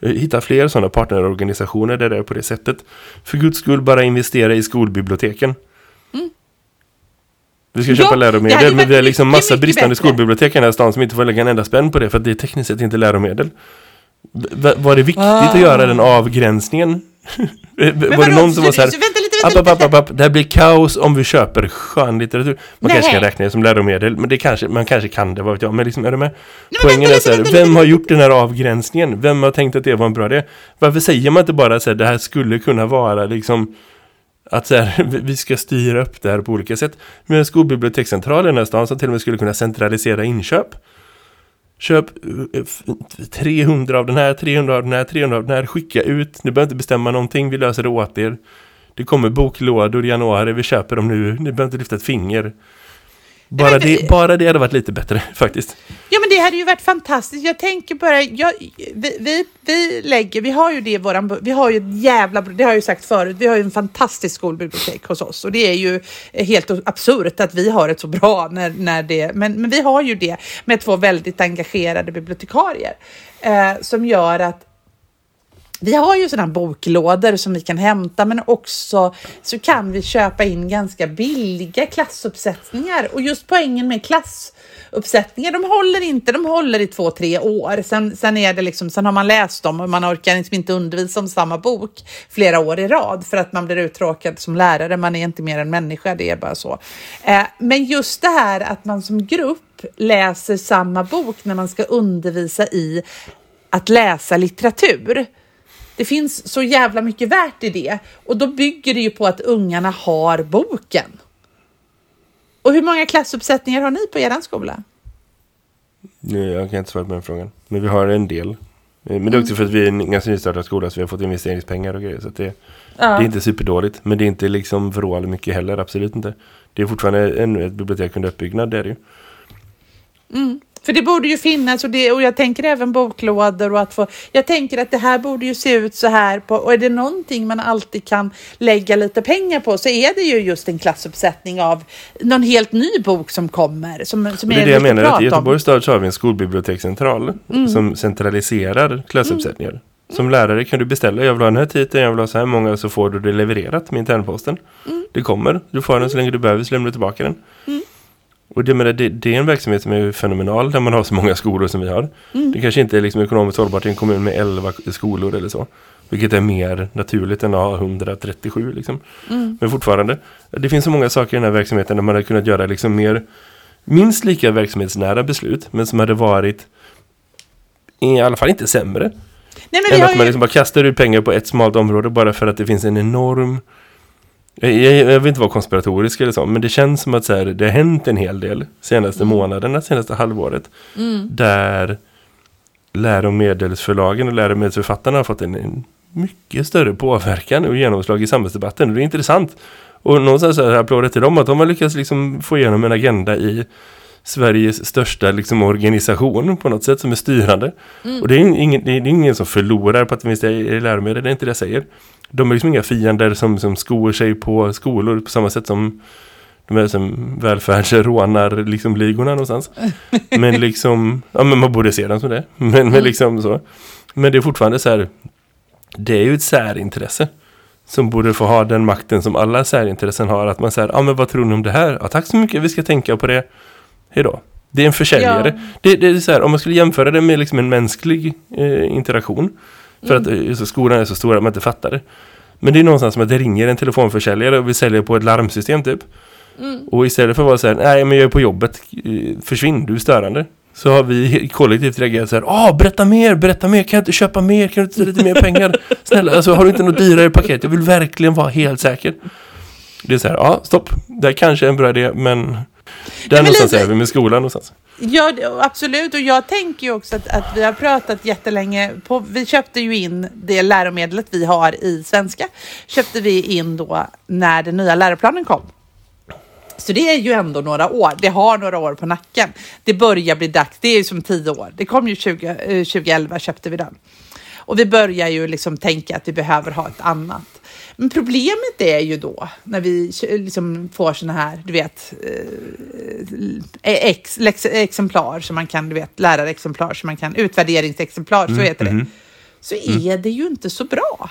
Speaker 3: Eh, Hitta fler sådana partnerorganisationer där det är på det sättet. För guds skull bara investera i skolbiblioteken. Vi ska
Speaker 2: Ja,
Speaker 3: köpa
Speaker 2: det hade
Speaker 3: läromedel, men vi har liksom massa bristande
Speaker 2: bättre.
Speaker 3: skolbibliotek i den här stan som inte får lägga en enda spänn på det för att det är tekniskt sett inte läromedel. V- var det viktigt
Speaker 2: Ah.
Speaker 3: att göra den avgränsningen? var det
Speaker 2: vadå?
Speaker 3: någon som var så här,
Speaker 2: Så- så vänta lite,
Speaker 3: app, app, app, app, det här blir kaos om vi köper skönlitteratur. Man
Speaker 2: Nej.
Speaker 3: kanske kan räkna det som läromedel, men det kanske, man kanske kan det, vad vet jag. Men liksom, är du med?
Speaker 2: men
Speaker 3: Poängen
Speaker 2: vänta
Speaker 3: är så här,
Speaker 2: lite,
Speaker 3: vem
Speaker 2: vänta
Speaker 3: har gjort den här avgränsningen? Vem har tänkt att det var en bra idé? Varför säger man inte bara så här, det här skulle kunna vara liksom att så här, vi- ska styra upp det här på olika sätt. Med en skolbibliotekscentral i den här stan som till och med skulle kunna centralisera inköp. Köp eh, 300 av den här, 300 av den här, 300 av den här, skicka ut. Ni behöver inte bestämma någonting, vi löser det åt er. Det kommer boklådor i januari, vi köper dem nu, ni behöver inte lyfta ett finger. Bara
Speaker 2: men-
Speaker 3: det, bara det hade varit lite bättre faktiskt.
Speaker 2: Ja men det hade ju varit fantastiskt. Jag tänker bara, jag, vi, vi, vi lägger, vi har ju det i våran, vi har ju ett jävla, det har jag ju sagt förut, vi har ju en fantastisk skolbibliotek hos oss och det är ju helt absurt att vi har ett så bra när, när det, men, men vi har ju det med två väldigt engagerade bibliotekarier eh, som gör att vi har ju sådana boklådor som vi kan hämta, men också så kan vi köpa in ganska billiga klassuppsättningar. Och just poängen med klassuppsättningar, de håller inte, de håller i två, tre år. Sen, sen, är det liksom, sen har man läst dem och man orkar liksom inte undervisa om samma bok flera år i rad för att man blir uttråkad som lärare. Man är inte mer än människa, det är bara så. Eh, men just det här att man som grupp läser samma bok när man ska undervisa i att läsa litteratur. Det finns så jävla mycket värt i det och då bygger det ju på att ungarna har boken. Och hur många klassuppsättningar har ni på er skola?
Speaker 3: Nej, jag kan inte svara på den frågan. Men vi har en del. Eh, Men det är också för att vi är en ganska nystartad skola så vi har fått investeringspengar och grejer. Så det, det är inte superdåligt. Men det är inte liksom vrål mycket heller, absolut inte. Det är fortfarande ännu ett bibliotek under uppbyggnad, det är det ju.
Speaker 2: För det borde ju finnas och, det, och jag tänker även boklådor och att få. Jag tänker att det här borde ju se ut så här på och är det någonting man alltid kan lägga lite pengar på så är det ju just en klassuppsättning av någon helt ny bok som kommer. Som, som
Speaker 3: det är det jag menar, att i. Göteborgs stad så har vi en skolbibliotekscentral som centraliserar klassuppsättningar. Som lärare kan du beställa, jag vill ha den här titeln, jag vill ha så här många, så får du det levererat med internposten. Det kommer, du får den så länge du behöver, så lämnar du tillbaka den. Och det, menar, det, det är en verksamhet som är fenomenal när man har så många skolor som vi har. Det kanske inte är liksom ekonomiskt hållbart i en kommun med 11 skolor eller så. Vilket är mer naturligt än att ha 137 liksom. Men fortfarande, det finns så många saker i den här verksamheten där man hade kunnat göra liksom mer minst lika verksamhetsnära beslut, men som hade varit i alla fall inte sämre.
Speaker 2: Nej,
Speaker 3: Än att man
Speaker 2: ju,
Speaker 3: liksom bara kastar ut pengar på ett smalt område bara för att det finns en enorm... Jag, jag, jag vill inte vara konspiratorisk eller så, men det känns som att så här, det har hänt en hel del senaste månaderna, senaste halvåret. Där läromedelsförlagen och läromedelsförfattarna har fått en, en mycket större påverkan och genomslag i samhällsdebatten. Och det är intressant. Och någonstans så här applåder till dem att de har lyckats liksom få igenom en agenda i Sveriges största liksom, organisation på något sätt som är styrande. Och det är, ingen, det är ingen som förlorar på att det finns det i läromedel, det är inte det jag säger. De är liksom inga fiender som, som skor sig på skolor på samma sätt som de är som välfärdsrånar liksom ligorna någonstans. Men liksom, ja men man borde se dem som det. Men, men liksom så. Men det är fortfarande så här, det är ju ett särintresse. Som borde få ha den makten som alla särintressen har. Att man säger, ja men vad tror ni om det här? Ja tack så mycket, vi ska tänka på det. Hejdå. Det är en försäljare.
Speaker 2: Ja.
Speaker 3: Det, det är så här, om man skulle jämföra det med liksom en mänsklig eh, interaktion. För att eh, så skolan är så stor att man inte fattar det. Men det är någonstans som att det ringer en telefonförsäljare och vi säljer på ett larmsystem typ. Och istället för att vara så här, nej men jag är på jobbet, eh, försvinn, du är störande. Så har vi kollektivt reagerat så här, ah berätta mer, berätta mer, kan jag inte köpa mer, kan du inte ta lite mer pengar? Snälla, alltså har du inte något dyrare paket? Jag vill verkligen vara helt säker. Det är så här, ja stopp, det här kanske är en bra idé, men där någonstans
Speaker 2: lite-
Speaker 3: är vi med skolan någonstans.
Speaker 2: Ja, absolut. Och jag tänker ju också att, att vi har pratat jättelänge på, vi köpte ju in det läromedlet vi har i svenska, köpte vi in då när den nya läroplanen kom. Så det är ju ändå några år. Det har några år på nacken. Det börjar bli dags. Det är ju som tio år. Det kom ju 20, eh, 2011 köpte vi den. Och vi börjar ju liksom tänka att vi behöver ha ett annat. Men problemet är ju då när vi liksom får såna här, du vet, eh, ex, lex, exemplar som man kan, du vet, lärarexemplar som man kan, utvärderingsexemplar, så heter det. Så är det ju inte så bra.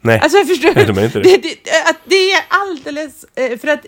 Speaker 3: Nej,
Speaker 2: Alltså jag förstår.
Speaker 3: Är inte det.
Speaker 2: det, det, att det är alldeles, eh, för att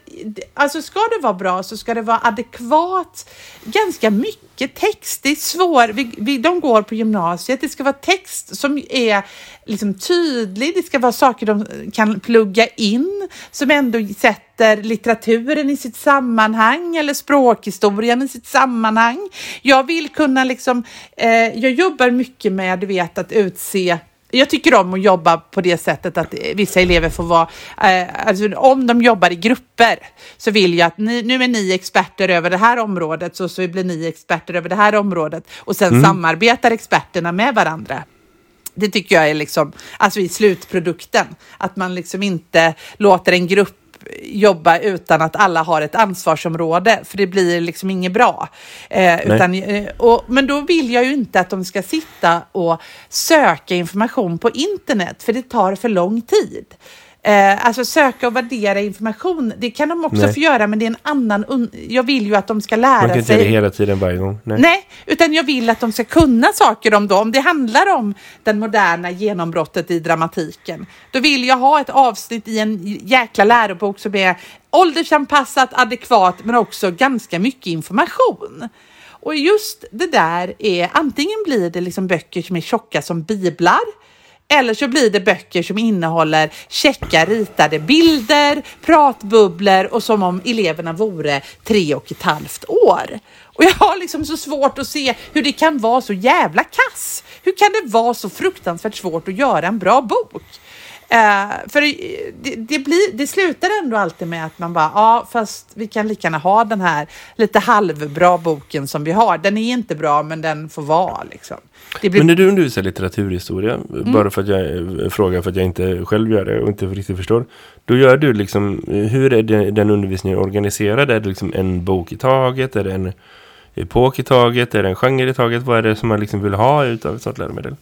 Speaker 2: alltså ska det vara bra så ska det vara adekvat, ganska mycket text. Det är svår, vi, vi, de går på gymnasiet, det ska vara text som är liksom tydlig, det ska vara saker de kan plugga in som ändå sätter litteraturen i sitt sammanhang eller språkhistorien i sitt sammanhang. Jag vill kunna liksom, eh, jag jobbar mycket med, du vet, att utse jag tycker om att jobba på det sättet att vissa elever får vara, eh, alltså om de jobbar i grupper så vill jag att ni, nu är ni experter över det här området så, så blir ni experter över det här området och sen samarbetar experterna med varandra. Det tycker jag är liksom, alltså i slutprodukten, att man liksom inte låter en grupp jobba utan att alla har ett ansvarsområde, för det blir liksom inget bra. Eh, utan, eh, och, men då vill jag ju inte att de ska sitta och söka information på internet, för det tar för lång tid. Eh, alltså söka och värdera information, det kan de också
Speaker 3: Nej.
Speaker 2: få göra, men det är en annan... Jag vill ju att de ska
Speaker 3: man
Speaker 2: lära
Speaker 3: kan inte
Speaker 2: sig...
Speaker 3: göra det hela tiden varje gång. Nej.
Speaker 2: Nej, utan jag vill att de ska kunna saker om dem. Det handlar om den moderna genombrottet i dramatiken. Då vill jag ha ett avsnitt i en jäkla lärobok som är åldersanpassat, adekvat, men också ganska mycket information. Och just det där är, antingen blir det liksom böcker som är tjocka som biblar, eller så blir det böcker som innehåller checka ritade bilder, pratbubblor och som om eleverna vore tre och ett halvt år. Och jag har liksom så svårt att se hur det kan vara så jävla kass. Hur kan det vara så fruktansvärt svårt att göra en bra bok? Eh, för det, det, blir, det slutar ändå alltid med att man bara, ja fast vi kan lika gärna ha den här lite halvbra boken som vi har. Den är inte bra men den får vara liksom. Det blir
Speaker 3: Men när du undervisar litteraturhistoria, bara för att jag eh, frågar för att jag inte själv gör det och inte riktigt förstår. Då gör du liksom, eh, hur är det, den undervisningen organiserad? Är det liksom en bok i taget? Är det en epok i taget? Är det en genre i taget? Vad är det som man liksom vill ha utav ett sånt läromedel?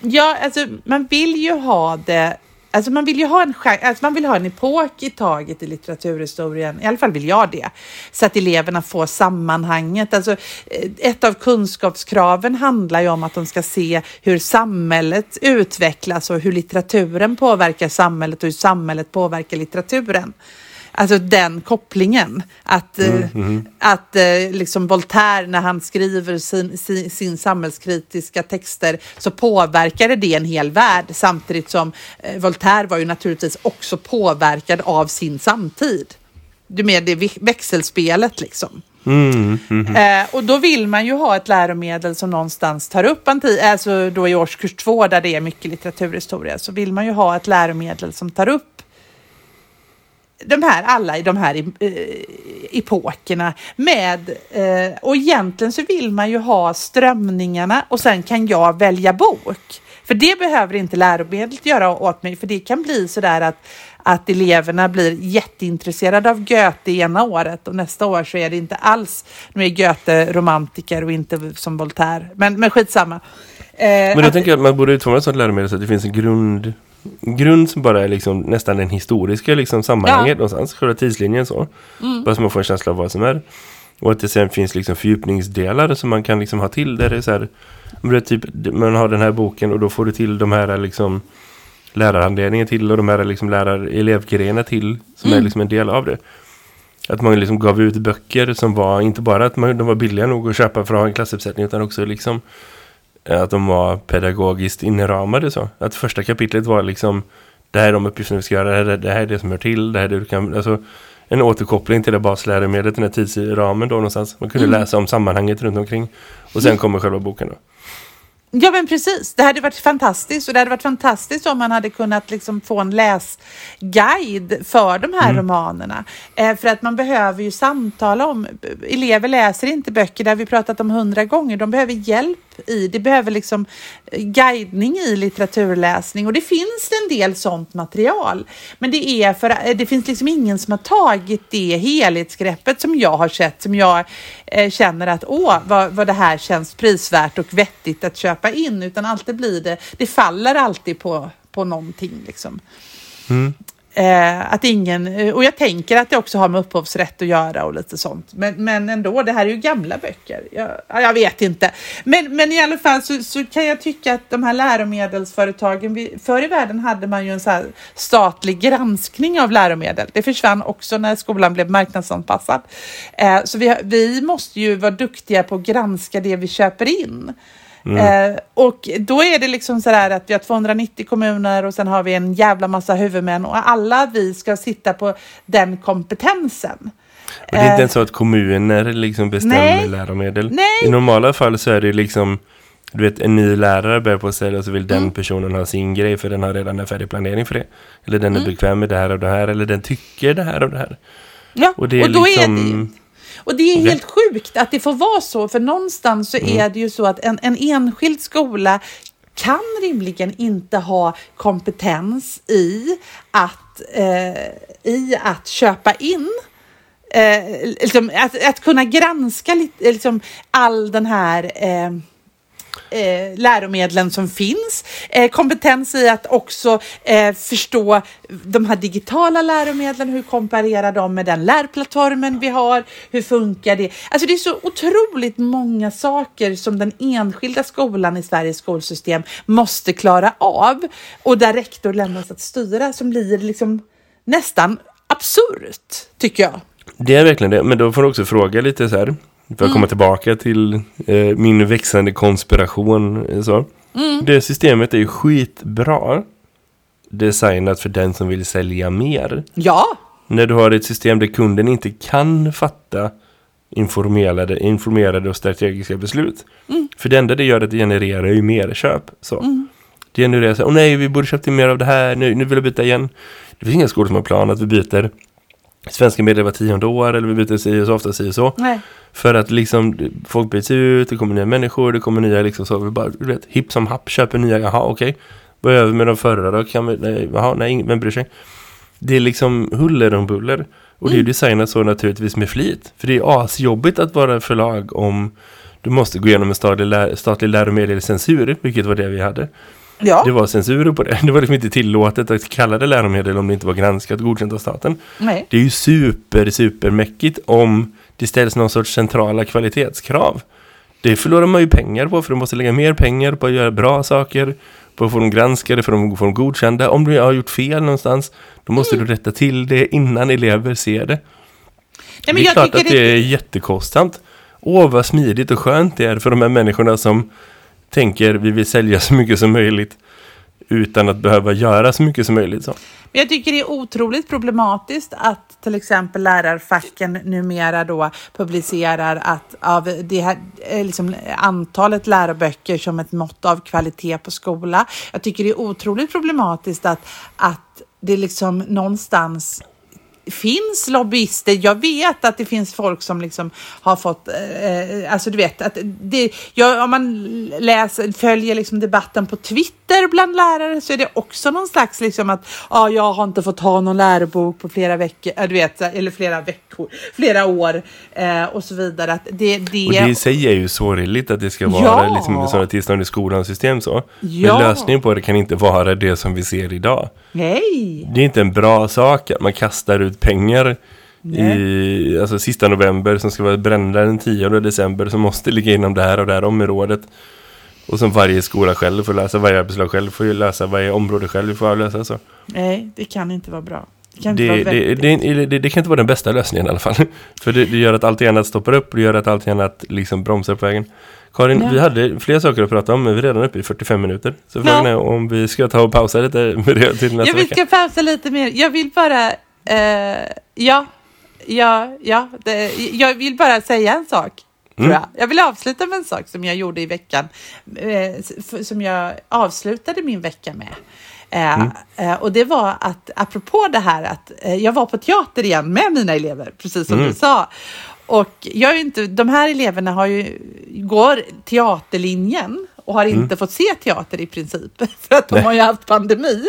Speaker 2: Ja, alltså man vill ju ha det Alltså man vill ju ha en, alltså man vill ha en epok i taget i litteraturhistorien, i alla fall vill jag det, så att eleverna får sammanhanget. Alltså, eh, ett av kunskapskraven handlar ju om att de ska se hur samhället utvecklas och hur litteraturen påverkar samhället och hur samhället påverkar litteraturen. Alltså den kopplingen. Att, eh, att eh, liksom Voltaire när han skriver sin, sin, sin samhällskritiska texter så påverkade det en hel värld samtidigt som eh, Voltaire var ju naturligtvis också påverkad av sin samtid. Du med det växelspelet liksom.
Speaker 3: Mm, mhm.
Speaker 2: Eh, och då vill man ju ha ett läromedel som någonstans tar upp anti, alltså då i årskurs två där det är mycket litteraturhistoria, så vill man ju ha ett läromedel som tar upp de här, alla i de här eh, epokerna med, eh, och egentligen så vill man ju ha strömningarna och sen kan jag välja bok. För det behöver inte läromedlet göra åt mig, för det kan bli sådär att, att eleverna blir jätteintresserade av Goethe ena året och nästa år så är det inte alls, nu är Goethe romantiker och inte som Voltaire. Men, men skitsamma. Eh,
Speaker 3: Men då
Speaker 2: att-
Speaker 3: tänker jag att man borde utforma ett sånt läromedel så att det finns en grund, grund som bara är liksom nästan den historiska liksom sammanhanget
Speaker 2: Ja.
Speaker 3: någonstans. Själva tidslinjen så. Bara så man får en känsla av vad som är. Och att det sen finns liksom fördjupningsdelar som man kan liksom ha till. Där det är så här, det typ, man har den här boken och då får du till de här liksom lärarhandledningen till och de här liksom lärar till som är liksom en del av det. Att man liksom gav ut böcker som var inte bara att man, de var billiga nog att köpa för att ha en klassuppsättning utan också liksom att de var pedagogiskt inramade så. Att första kapitlet var liksom det här är de uppgifterna vi ska göra, det här, är- det här är det som hör till, det här är det du kan, alltså en återkoppling till det basläromedlet, den här tidsramen då någonstans. Man kunde läsa om sammanhanget runt omkring. Och sen kommer själva boken då.
Speaker 2: Ja men precis, det hade varit fantastiskt och det hade varit fantastiskt om man hade kunnat liksom få en läsguide för de här romanerna. Eh, för att man behöver ju samtala om, elever läser inte böcker, har vi pratat om hundra gånger, de behöver hjälp i, det behöver liksom eh, guidning i litteraturläsning och det finns en del sånt material. Men det är för eh, det finns liksom ingen som har tagit det helhetsgreppet som jag har sett, som jag eh, känner att åh, vad, vad det här känns prisvärt och vettigt att köpa in, utan alltid blir det, det faller alltid på, på någonting liksom. Eh, att ingen, eh, och jag tänker att det också har med upphovsrätt att göra och lite sånt. Men, men ändå, det här är ju gamla böcker. Jag, ja, jag vet inte. Men, men i alla fall så, så kan jag tycka att de här läromedelsföretagen, vi, förr i världen hade man ju en så statlig granskning av läromedel. Det försvann också när skolan blev marknadsanpassad. Eh, så vi, vi måste ju vara duktiga på att granska det vi köper in. Eh, och då är det liksom så där att vi har 290 kommuner och sen har vi en jävla massa huvudmän och alla vi ska sitta på den kompetensen.
Speaker 3: Och det är inte ens så att kommuner liksom bestämmer
Speaker 2: Nej.
Speaker 3: läromedel.
Speaker 2: Nej.
Speaker 3: I normala fall så är det liksom du vet, en ny lärare börjar på att säga och så vill den
Speaker 2: Mm.
Speaker 3: personen ha sin grej för den har redan en färdig planering för det. Eller den
Speaker 2: Mm.
Speaker 3: är bekväm med det här och det här. Eller den tycker det här och det här.
Speaker 2: Ja,
Speaker 3: Och det är
Speaker 2: då
Speaker 3: liksom...
Speaker 2: är det ju. Och det är helt sjukt att det får vara så, för någonstans så
Speaker 3: Mm.
Speaker 2: är det ju så att en, en enskild skola kan rimligen inte ha kompetens i att, eh, i att köpa in Eh, liksom, att, att kunna granska liksom, all den här eh, eh, läromedlen som finns. Eh, kompetens i att också eh, förstå de här digitala läromedlen. Hur komparerar de med den lärplattformen vi har? Hur funkar det? Alltså det är så otroligt många saker som den enskilda skolan i Sveriges skolsystem måste klara av och där rektor lämnas att styra som blir liksom nästan absurt tycker jag.
Speaker 3: Det är verkligen det. Men då får du också fråga lite så här. För att
Speaker 2: Mm.
Speaker 3: komma tillbaka till eh, min växande konspiration. eh, Så.
Speaker 2: Mm.
Speaker 3: Det systemet är ju skitbra. Designat för den som vill sälja mer.
Speaker 2: Ja,
Speaker 3: När du har ett system där kunden inte kan fatta informerade, informerade och strategiska beslut.
Speaker 2: Mm.
Speaker 3: För det enda det gör är att det genererar ju mer köp. Så. Det genererar så här, åh nej, vi borde köpt in mer av det här, nu, nu vill jag byta igen. Det finns inga skolor som har plan att vi byter svenska medel var tionde år eller vi byter si och så ofta si och så.
Speaker 2: nej.
Speaker 3: För att liksom folk byts ut, det kommer nya människor, det kommer nya liksom så. Vi bara, du vet, hipp som happ, köper nya, jaha okej. Vad gör vi med de förra då? Kan vi, nej, jaha, nej, vem bryr sig? Det är liksom huller om buller. Och det är ju designat så naturligtvis med flit. För det är asjobbigt att vara förlag om du måste gå igenom en statlig, lär, statlig läromedelscensur, vilket var det vi hade.
Speaker 2: Ja,
Speaker 3: Det var censur på det. Det var liksom inte tillåtet att kalla det läromedel om det inte var granskat och godkänt av staten.
Speaker 2: nej.
Speaker 3: Det är ju super, super mäckigt om det ställs någon sorts centrala kvalitetskrav. Det förlorar man ju pengar på för du måste lägga mer pengar på att göra bra saker, på att få dem granskade, för att få dem godkända. Om du har gjort fel någonstans, då måste du rätta till det innan elever ser det.
Speaker 2: nej
Speaker 3: det är
Speaker 2: jag
Speaker 3: klart att det är jättekostsamt. Åh, vad smidigt och skönt det är för de här människorna som tänker vi vill sälja så mycket som möjligt utan att behöva göra så mycket som möjligt. Så.
Speaker 2: Men jag tycker det är otroligt problematiskt att till exempel lärarfacken numera då publicerar att av det här eh, liksom, antalet läroböcker som ett mått av kvalitet på skola. Jag tycker det är otroligt problematiskt att, att det liksom någonstans finns lobbyister. Jag vet att det finns folk som liksom har fått, eh, alltså du vet, att det, ja, om man läser, följer liksom debatten på Twitter bland lärare så är det också någon slags liksom att ah, jag har inte fått ha någon lärobok på flera veckor, äh, du vet, eller flera veckor, flera år eh, och så vidare. Att det, det...
Speaker 3: Och det i sig är ju sorgligt att det ska vara
Speaker 2: Ja.
Speaker 3: liksom, sådana tillstånd i skolans system så.
Speaker 2: Ja.
Speaker 3: Men lösningen på det kan inte vara det som vi ser idag.
Speaker 2: Nej!
Speaker 3: Det är inte en bra sak att man kastar ut pengar i alltså, sista november som ska vara brända den 10 december som måste ligga inom det här och det här området. Och som varje skola själv får lösa, varje arbetslag själv får ju lösa, varje område själv får lösa så.
Speaker 2: Nej, det kan inte vara bra. Det kan inte
Speaker 3: Det,
Speaker 2: vara
Speaker 3: det, det, det, kan inte vara den bästa lösningen i alla fall. För det, gör att allt annat stoppar upp och det gör att allt annat liksom bromsar på vägen. Karin,
Speaker 2: Ja.
Speaker 3: vi hade fler saker att prata om men vi är redan uppe i 45 minuter. Så frågan är om vi ska ta och pausa lite med det till nästa
Speaker 2: Jag vill
Speaker 3: vecka.
Speaker 2: ska pausa lite mer. Jag vill bara, eh, ja, ja, ja, det, jag vill bara säga en sak.
Speaker 3: Mm.
Speaker 2: jag. jag vill avsluta med en sak som jag gjorde i veckan, eh, som jag avslutade min vecka med. Eh,
Speaker 3: Mm.
Speaker 2: eh, och det var att, apropå det här att eh, jag var på teater igen med mina elever, precis som
Speaker 3: Mm.
Speaker 2: du sa. Och jag är inte, de här eleverna har ju, går teaterlinjen och har inte fått se teater i princip, för att de
Speaker 3: Nej.
Speaker 2: har ju haft pandemi.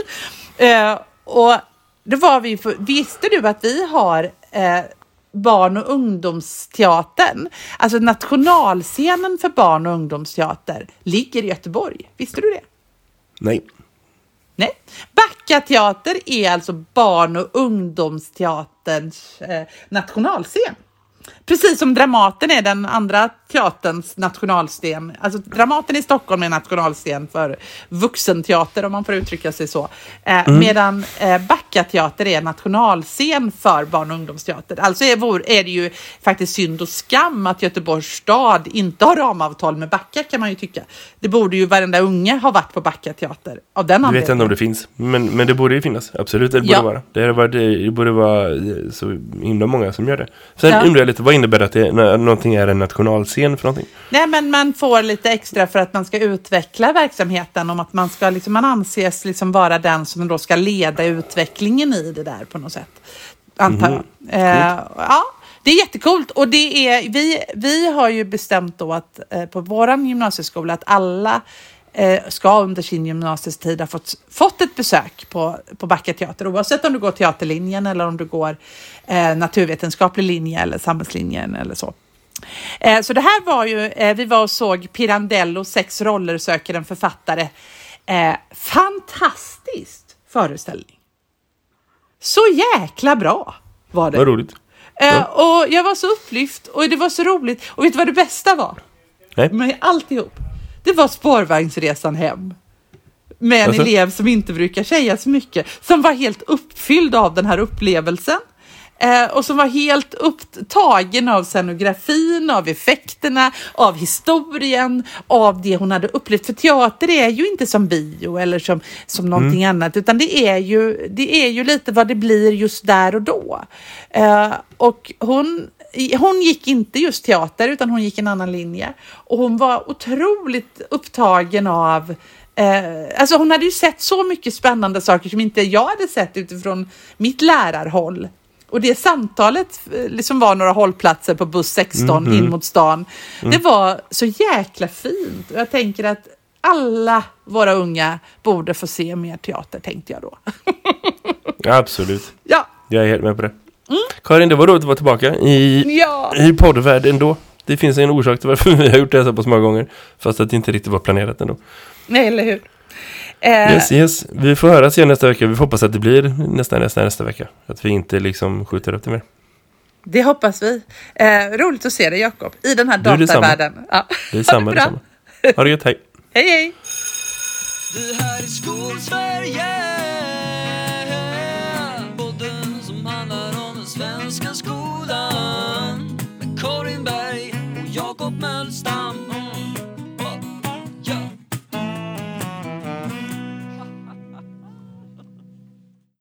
Speaker 2: Eh, och då var vi, för, visste du att vi har eh, barn och ungdomsteatern, alltså nationalscenen för barn och ungdomsteater, ligger i Göteborg. Visste du det?
Speaker 3: Nej.
Speaker 2: Nej. Backa teater är alltså barn och ungdomsteaterns eh, nationalscen. Precis som Dramaten är den andra teaterns nationalscen. Alltså Dramaten i Stockholm är nationalscen för vuxenteater om man får uttrycka sig så. Eh, Medan eh, Backa teater är nationalscen för barn och ungdomsteater. Alltså är, vår, är det ju faktiskt synd och skam att Göteborgs stad inte har ramavtal med Backa kan man ju tycka. Det borde ju varenda unge ha varit på Backa teater av den
Speaker 3: Jag vet inte
Speaker 2: anledningen.
Speaker 3: om det finns. Men, men det borde ju finnas. Absolut, det borde
Speaker 2: Ja.
Speaker 3: vara. Det, var, det, det borde vara eh, så himla många som gör det. Sen
Speaker 2: Ja.
Speaker 3: Lite, vad innebär det att det, när någonting är en nationalscen för någonting?
Speaker 2: Nej, men man får lite extra för att man ska utveckla verksamheten om att man ska liksom, man anses liksom vara den som då ska leda utvecklingen i det där på något sätt. Antar jag. Eh, ja, det är jättekult och det är, vi, vi har ju bestämt då att eh, på våran gymnasieskola att alla ska under sin gymnasietid ha fått, fått ett besök på, på Backa teater oavsett om du går teaterlinjen eller om du går eh, naturvetenskaplig linje eller samhällslinjen eller så. Eh, Så det här var ju, eh, vi var och såg Pirandello, sex roller söker en författare. Eh, fantastiskt föreställning. Så jäkla bra var det.
Speaker 3: Vad roligt.
Speaker 2: Eh, och jag var så upplyft och det var så roligt. Och vet du vad det bästa var?
Speaker 3: Nej.
Speaker 2: Med alltihop. Det var spårvagnsresan hem. Med en
Speaker 3: Alltså?
Speaker 2: elev som inte brukar säga så mycket. Som var helt uppfylld av den här upplevelsen. Eh, och som var helt upptagen av scenografin, av effekterna, av historien, av det hon hade upplevt. För teater är ju inte som bio eller som, som någonting annat, utan det är, ju, det är ju lite vad det blir just där och då. Eh, och hon hon gick inte just teater utan hon gick en annan linje. Och hon var otroligt upptagen av Eh, alltså hon hade ju sett så mycket spännande saker som inte jag hade sett utifrån mitt lärarhåll. Och det samtalet eh, som var några hållplatser på buss 16 in mot stan, det var så jäkla fint. Och jag tänker att alla våra unga borde få se mer teater, tänkte jag då.
Speaker 3: Ja, absolut.
Speaker 2: ja,
Speaker 3: Jag är helt med på det. Karin, det var roligt att vara tillbaka i,
Speaker 2: ja.
Speaker 3: i poddvärlden ändå. Det finns en orsak till varför vi har gjort det här så pass många gånger. Fast att det inte riktigt var planerat ändå.
Speaker 2: Nej, eller hur? Eh,
Speaker 3: Yes, yes. Vi får höras igen nästa vecka. Vi får hoppas att det blir nästa, nästa, nästa vecka. Att vi inte liksom skjuter upp det mer.
Speaker 2: Det hoppas vi. Eh, roligt att se dig Jakob, i den här
Speaker 3: Du,
Speaker 2: datavärlden. Ja.
Speaker 3: Det är
Speaker 2: Ha
Speaker 3: samma,
Speaker 2: bra.
Speaker 3: detsamma. Ha det gött, hej.
Speaker 2: Hej, hej!